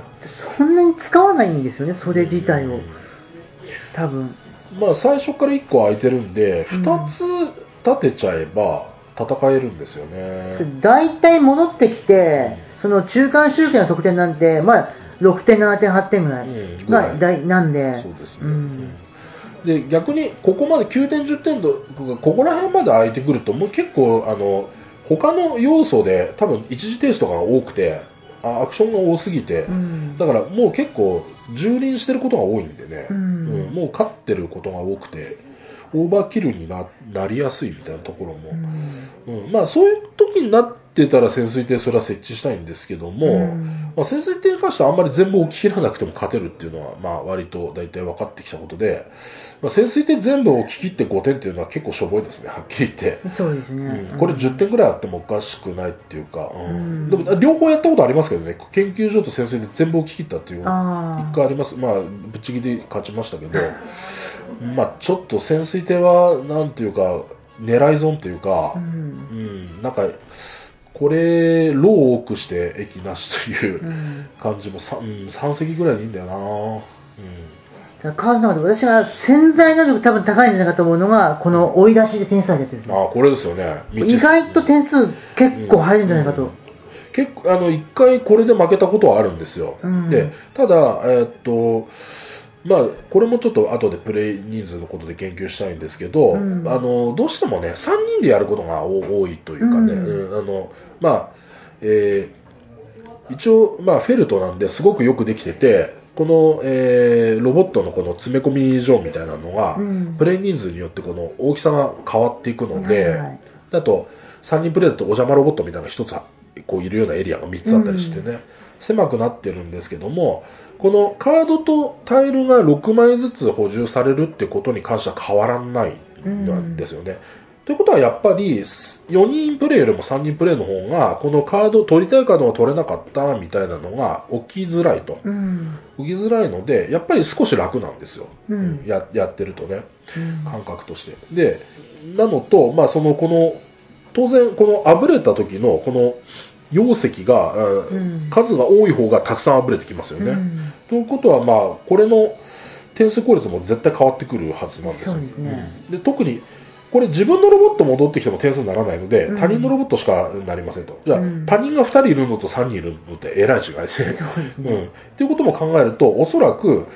そんなに使わないんですよね、それ自体を。うん。多分。まあ最初から1個空いてるんでうん。2つ立てちゃえば戦えるんですよね、大体戻ってきて、その中間集計の得点なんて、まあ、6点、7点、8点ぐらいうん。が大なんで、そうですね、うんで逆にここまで9点、10点とここら辺まで空いてくるともう結構あの他の要素で多分一時停止とかが多くてあアクションが多すぎて、うん。だからもう結構蹂躙してることが多いんでね、うん。うんもう勝ってることが多くてオーバーキルにななりやすいみたいなところも、うん。うん。まあ、そういう時になってたら潜水艇それは設置したいんですけども、うん。まあ、潜水艇に関してはあんまり全部置き切らなくても勝てるっていうのは、まあ、割と大体分かってきたことで、まあ、潜水艇全部置き切って5点っていうのは結構しょぼいですね、はっきり言って。そうですね。うん。これ10点ぐらいあってもおかしくないっていうか、うん。うん。でも両方やったことありますけどね、研究所と潜水艇全部置き切ったっていう一回あります、まあ、ぶっちぎりで勝ちましたけど、まあ、ちょっと潜水艇は、なんていうか、狙い損っていうかあ。う、ん。うん、なんか、これ、ローを多くして駅なしといううん。感じも 3, 3席ぐらいでいいんだよな、うん、だから川島さん私が潜在能力多分高いんじゃないかと思うのが、この追い出しで点数入るやつですね。あこれですよね、道意外と点数結構入るんじゃないかと。結構あの1回これで負けたことはあるんですよ、うん。でただ、えーっとまあ、これもちょっと後でプレイ人数のことで研究したいんですけど、うん。あのどうしてもね3人でやることが多多いというかね、うん。うんあのまあえー一応、まあ、フェルトなんですごくよくできててこの、えーロボットのこの詰め込み状みたいなのが、うん。プレイ人数によってこの大きさが変わっていくので、はいはい。あと3人プレイだとお邪魔ロボットみたいなのが1つこういるようなエリアが3つあったりしてね、狭くなってるんですけども、このカードとタイルが6枚ずつ補充されるってことに関しては変わらないんですよね。ということはやっぱり4人プレイよりも3人プレイの方がこのカード取りたいカードが取れなかったみたいなのが起きづらいと、うん、起きづらいのでやっぱり少し楽なんですよ、うん、ややってるとね、感覚として。でなのと、まあ、そのこの当然このあぶれた時のこの容石が、うん、数が多い方がたくさんあぶれてきますよね、ということはまあこれの点数効率も絶対変わってくるはずなんですよ、ね、で特にこれ自分のロボット戻ってきても点数にならないので、他人のロボットしかなりませんと。じゃあ、他人が2人いるのと3人いるのってえらい違いで。そうですね。うん。っていうことも考えると、おそらく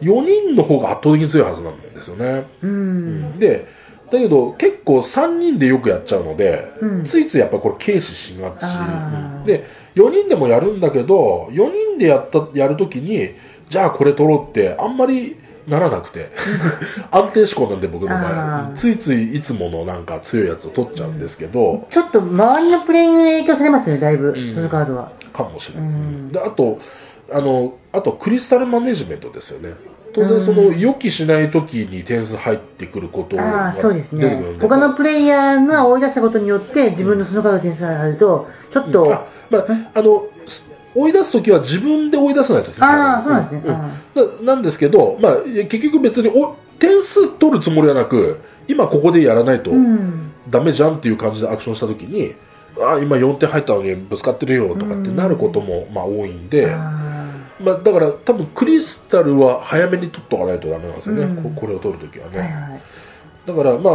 4人の方が圧倒的に強いはずなんですよね。うん。で、だけど結構3人でよくやっちゃうので、うん、ついついやっぱりこれ軽視しがち。で、4人でもやるんだけど、4人でやった、やるときに、じゃあこれ取ろうって、あんまりならなくて。安定志向なんで僕の場合ついついいつものなんか強いやつを取っちゃうんですけど、ちょっと周りのプレイングに影響されますよねだいぶ、うん、そのカードは。かもしれない、うん、であとあのあとクリスタルマネジメントですよね。当然その予期しない時に点数入ってくることが出てくるんで、ね、他のプレイヤーが追い出したことによって自分のそのカード点数が入るとちょっと、うん、あまあ、あの追い出すときは自分で追い出さないとああ、そうなんですね。うん、なんですけど、まあ、結局別にお点数取るつもりはなく、今ここでやらないとダメじゃんっていう感じでアクションしたときに、ああ、今4点入ったのにぶつかってるよとかってなることもまあ多いんで、まあ、だから多分クリスタルは早めに取っとかないとダメなんですよね、ここれを取るときはね。はいはい、だからまあ、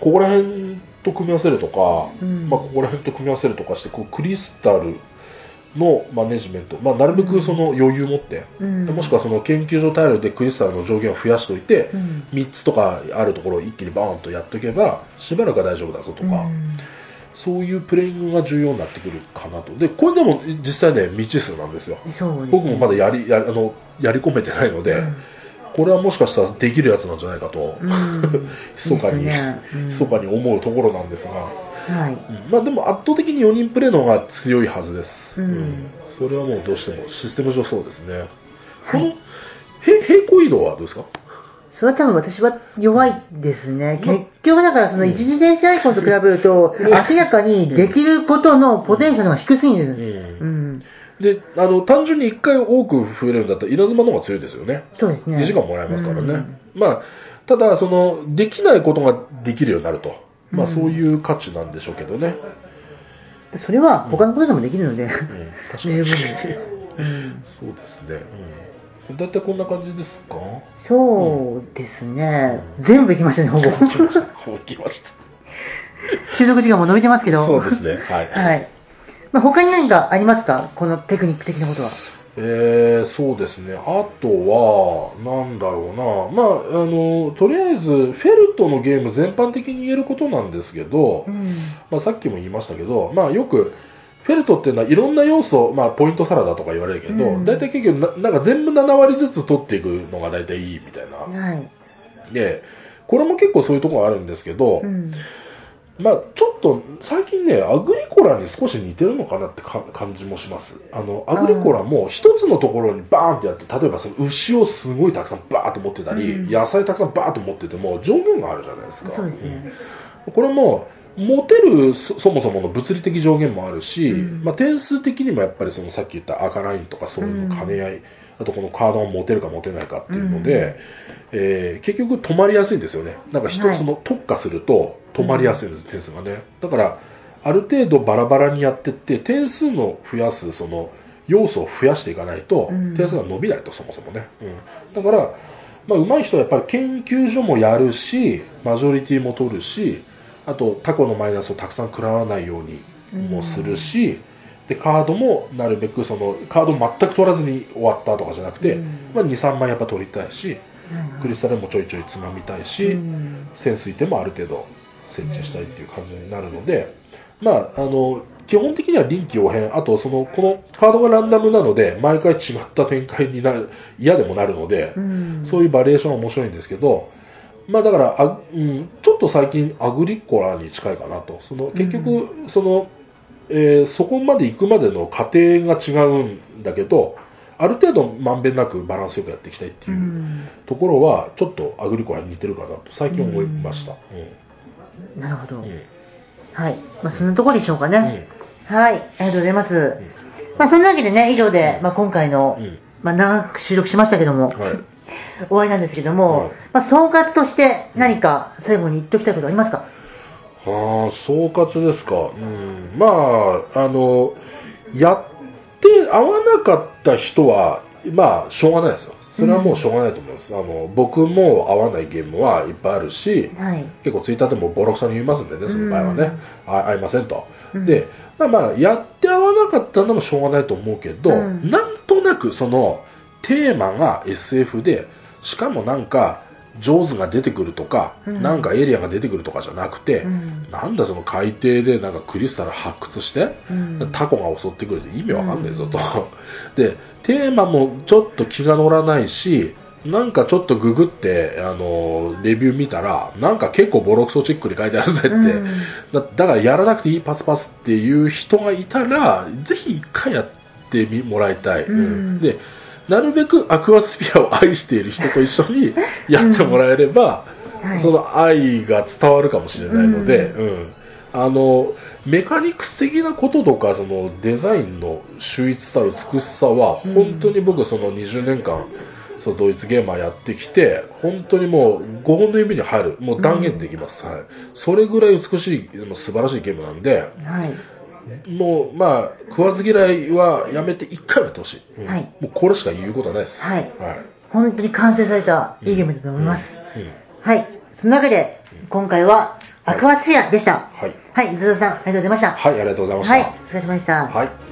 ここら辺と組み合わせるとか、まあ、ここら辺と組み合わせるとかして、こうクリスタル、のマネジメント、まあ、なるべくその余裕持って、うん、もしくはその研究所タイルでクリスタルの上限を増やしておいて、うん、3つとかあるところを一気にバーンとやっておけばしばらくは大丈夫だぞとか、うん、そういうプレイングが重要になってくるかなと。でこれでも実際ね未知数なんですよ、ね、僕もまだやりやあのやり込めてないので、これはもしかしたらできるやつなんじゃないかと、うん、密かに、ね。うん、密かに思うところなんですが、はい、まあ、でも圧倒的に4人プレーの方が強いはずです、うん、それはもうどうしてもシステム上そうですね、この平行移動はどうですか？それは多分私は弱いですね。結局だからその一時電子アイコンと比べると、明らかにできることのポテンシャルが低すぎる。うんで、あの、単純に1回多く増えるんだったら、稲妻の方が強いですよね。そうですね。2時間もらえますからね。うん、まあ、ただ、その、できないことができるようになると。まあ、そういう価値なんでしょうけどね。うん、それは他のことでもできるので、うん、確かに。そうですね。うん。大体こんな感じですか？そうですね。全部いきましたね、ほぼ。ほぼきました。ほぼきました。収録時間も伸びてますけど。そうですね。はい。はい。まあ、他に何かありますか？このテクニック的なことは。えー、そうですね。あとは、なんだろうな。まあ、あの、とりあえず、フェルトのゲーム全般的に言えることなんですけど、うん、まあ、さっきも言いましたけど、まあ、よく、フェルトっていうのはいろんな要素、まあ、ポイントサラダとか言われるけど、うん、大体結局な、なんか全部7割ずつ取っていくのが大体いいみたいな。はい。で、これも結構そういうところがあるんですけど、うんまあ、ちょっと最近ね、アグリコラに少し似てるのかなって感じもします。あの、アグリコラも一つのところにバーンってやって、例えばその牛をすごいたくさんバーッと持ってたり、うん、野菜たくさんバーッと持ってても上限があるじゃないですか。そうですね。うん、これも、持てるそもそもの物理的上限もあるし、うん、まあ、点数的にもやっぱりそのさっき言った赤ラインとかそういうの兼ね合い、あとこのカードが持てるか持てないかっていうので、うん、えー、結局止まりやすいんですよね。なんか人、その特化すると止まりやすいんです、点数がね。だから、ある程度バラバラにやってって、点数の増やす、その、要素を増やしていかないと、点数が伸びないと、そもそもね。うん、だから、まあ、上手い人はやっぱり研究所もやるし、マジョリティも取るし、あと、タコのマイナスをたくさん食らわないようにもするし、うんでカードもなるべくそのカード全く取らずに終わったとかじゃなくて、うん、まあ、23枚やっぱ取りたいし、うん、クリスタルもちょいちょいつまみたいし、うん、潜水艇もある程度設置したいっていう感じになるので、まあ、あの基本的には臨機応変あとそのこのカードがランダムなので毎回違った展開になる嫌でもなるので、そういうバリエーションは面白いんですけど、まあ、だからあ、うん、っと最近アグリコラに近いかなとその結局そのえーそこまで行くまでの過程が違うんだけど、ある程度まんべんなくバランスよくやっていきたいっていううんところは、ちょっとアグリコラに似てるかなと最近思いました。なるほど。うん。うん。はい。まあ、そんなところでしょうかね。うんはい。ありがとうございます。まあ、そんなわけでね、以上で、まあ、今回の、うんまあ、長く収録しましたけども、はい。終わりなんですけども、はいまあ、総括として何か最後に言っておきたいことありますか？ああ、総括ですか。うん。まあ、あの、やって合わなかった人は、まあ、しょうがないですよ。それはもうしょうがないと思います。あの、僕も合わないゲームはいっぱいあるし、はい。結構ツイッターでもボロクソに言いますんでね、その場合はね、あ合いませんと。うんで、まあまあ、やって合わなかったのもしょうがないと思うけど、うんなんとなくその、テーマが SF で、しかもなんか、上手が出てくるとか、うん。なんかエイリアンが出てくるとかじゃなくて、うん。なんだその海底でなんかクリスタル発掘して、うん。タコが襲ってくるって意味わかんないぞと。で、テーマもちょっと気が乗らないし、なんかちょっとググって、あの、レビュー見たら、なんか結構ボロクソチックに書いてあるぜって、うん。だだからやらなくていいパスパスっていう人がいたら、ぜひ一回やってみもらいたい。うん。で、なるべくアクアスピアを愛している人と一緒にやってもらえれば、はい。その愛が伝わるかもしれないので、うん。あのメカニクス的なこととかそのデザインの秀逸さ美しさはうん。本当に僕その20年間そのドイツゲーマーやってきて本当にもう5本の指に入るもう断言できます、はい、それぐらい美しいもう素晴らしいゲームなんではい。もうまあ食わず嫌いはやめて1回はやってほしい、うん。はい。もうこれしか言うことはないです。はい。はい。本当に完成されたいいゲームだと思います。うん。うん。はい。そのわけで、今回はアクアスフィアでした。はい。はい、ズーさん、ありがとうございました。はいありがとうございました。はい、お疲れ様でした。はい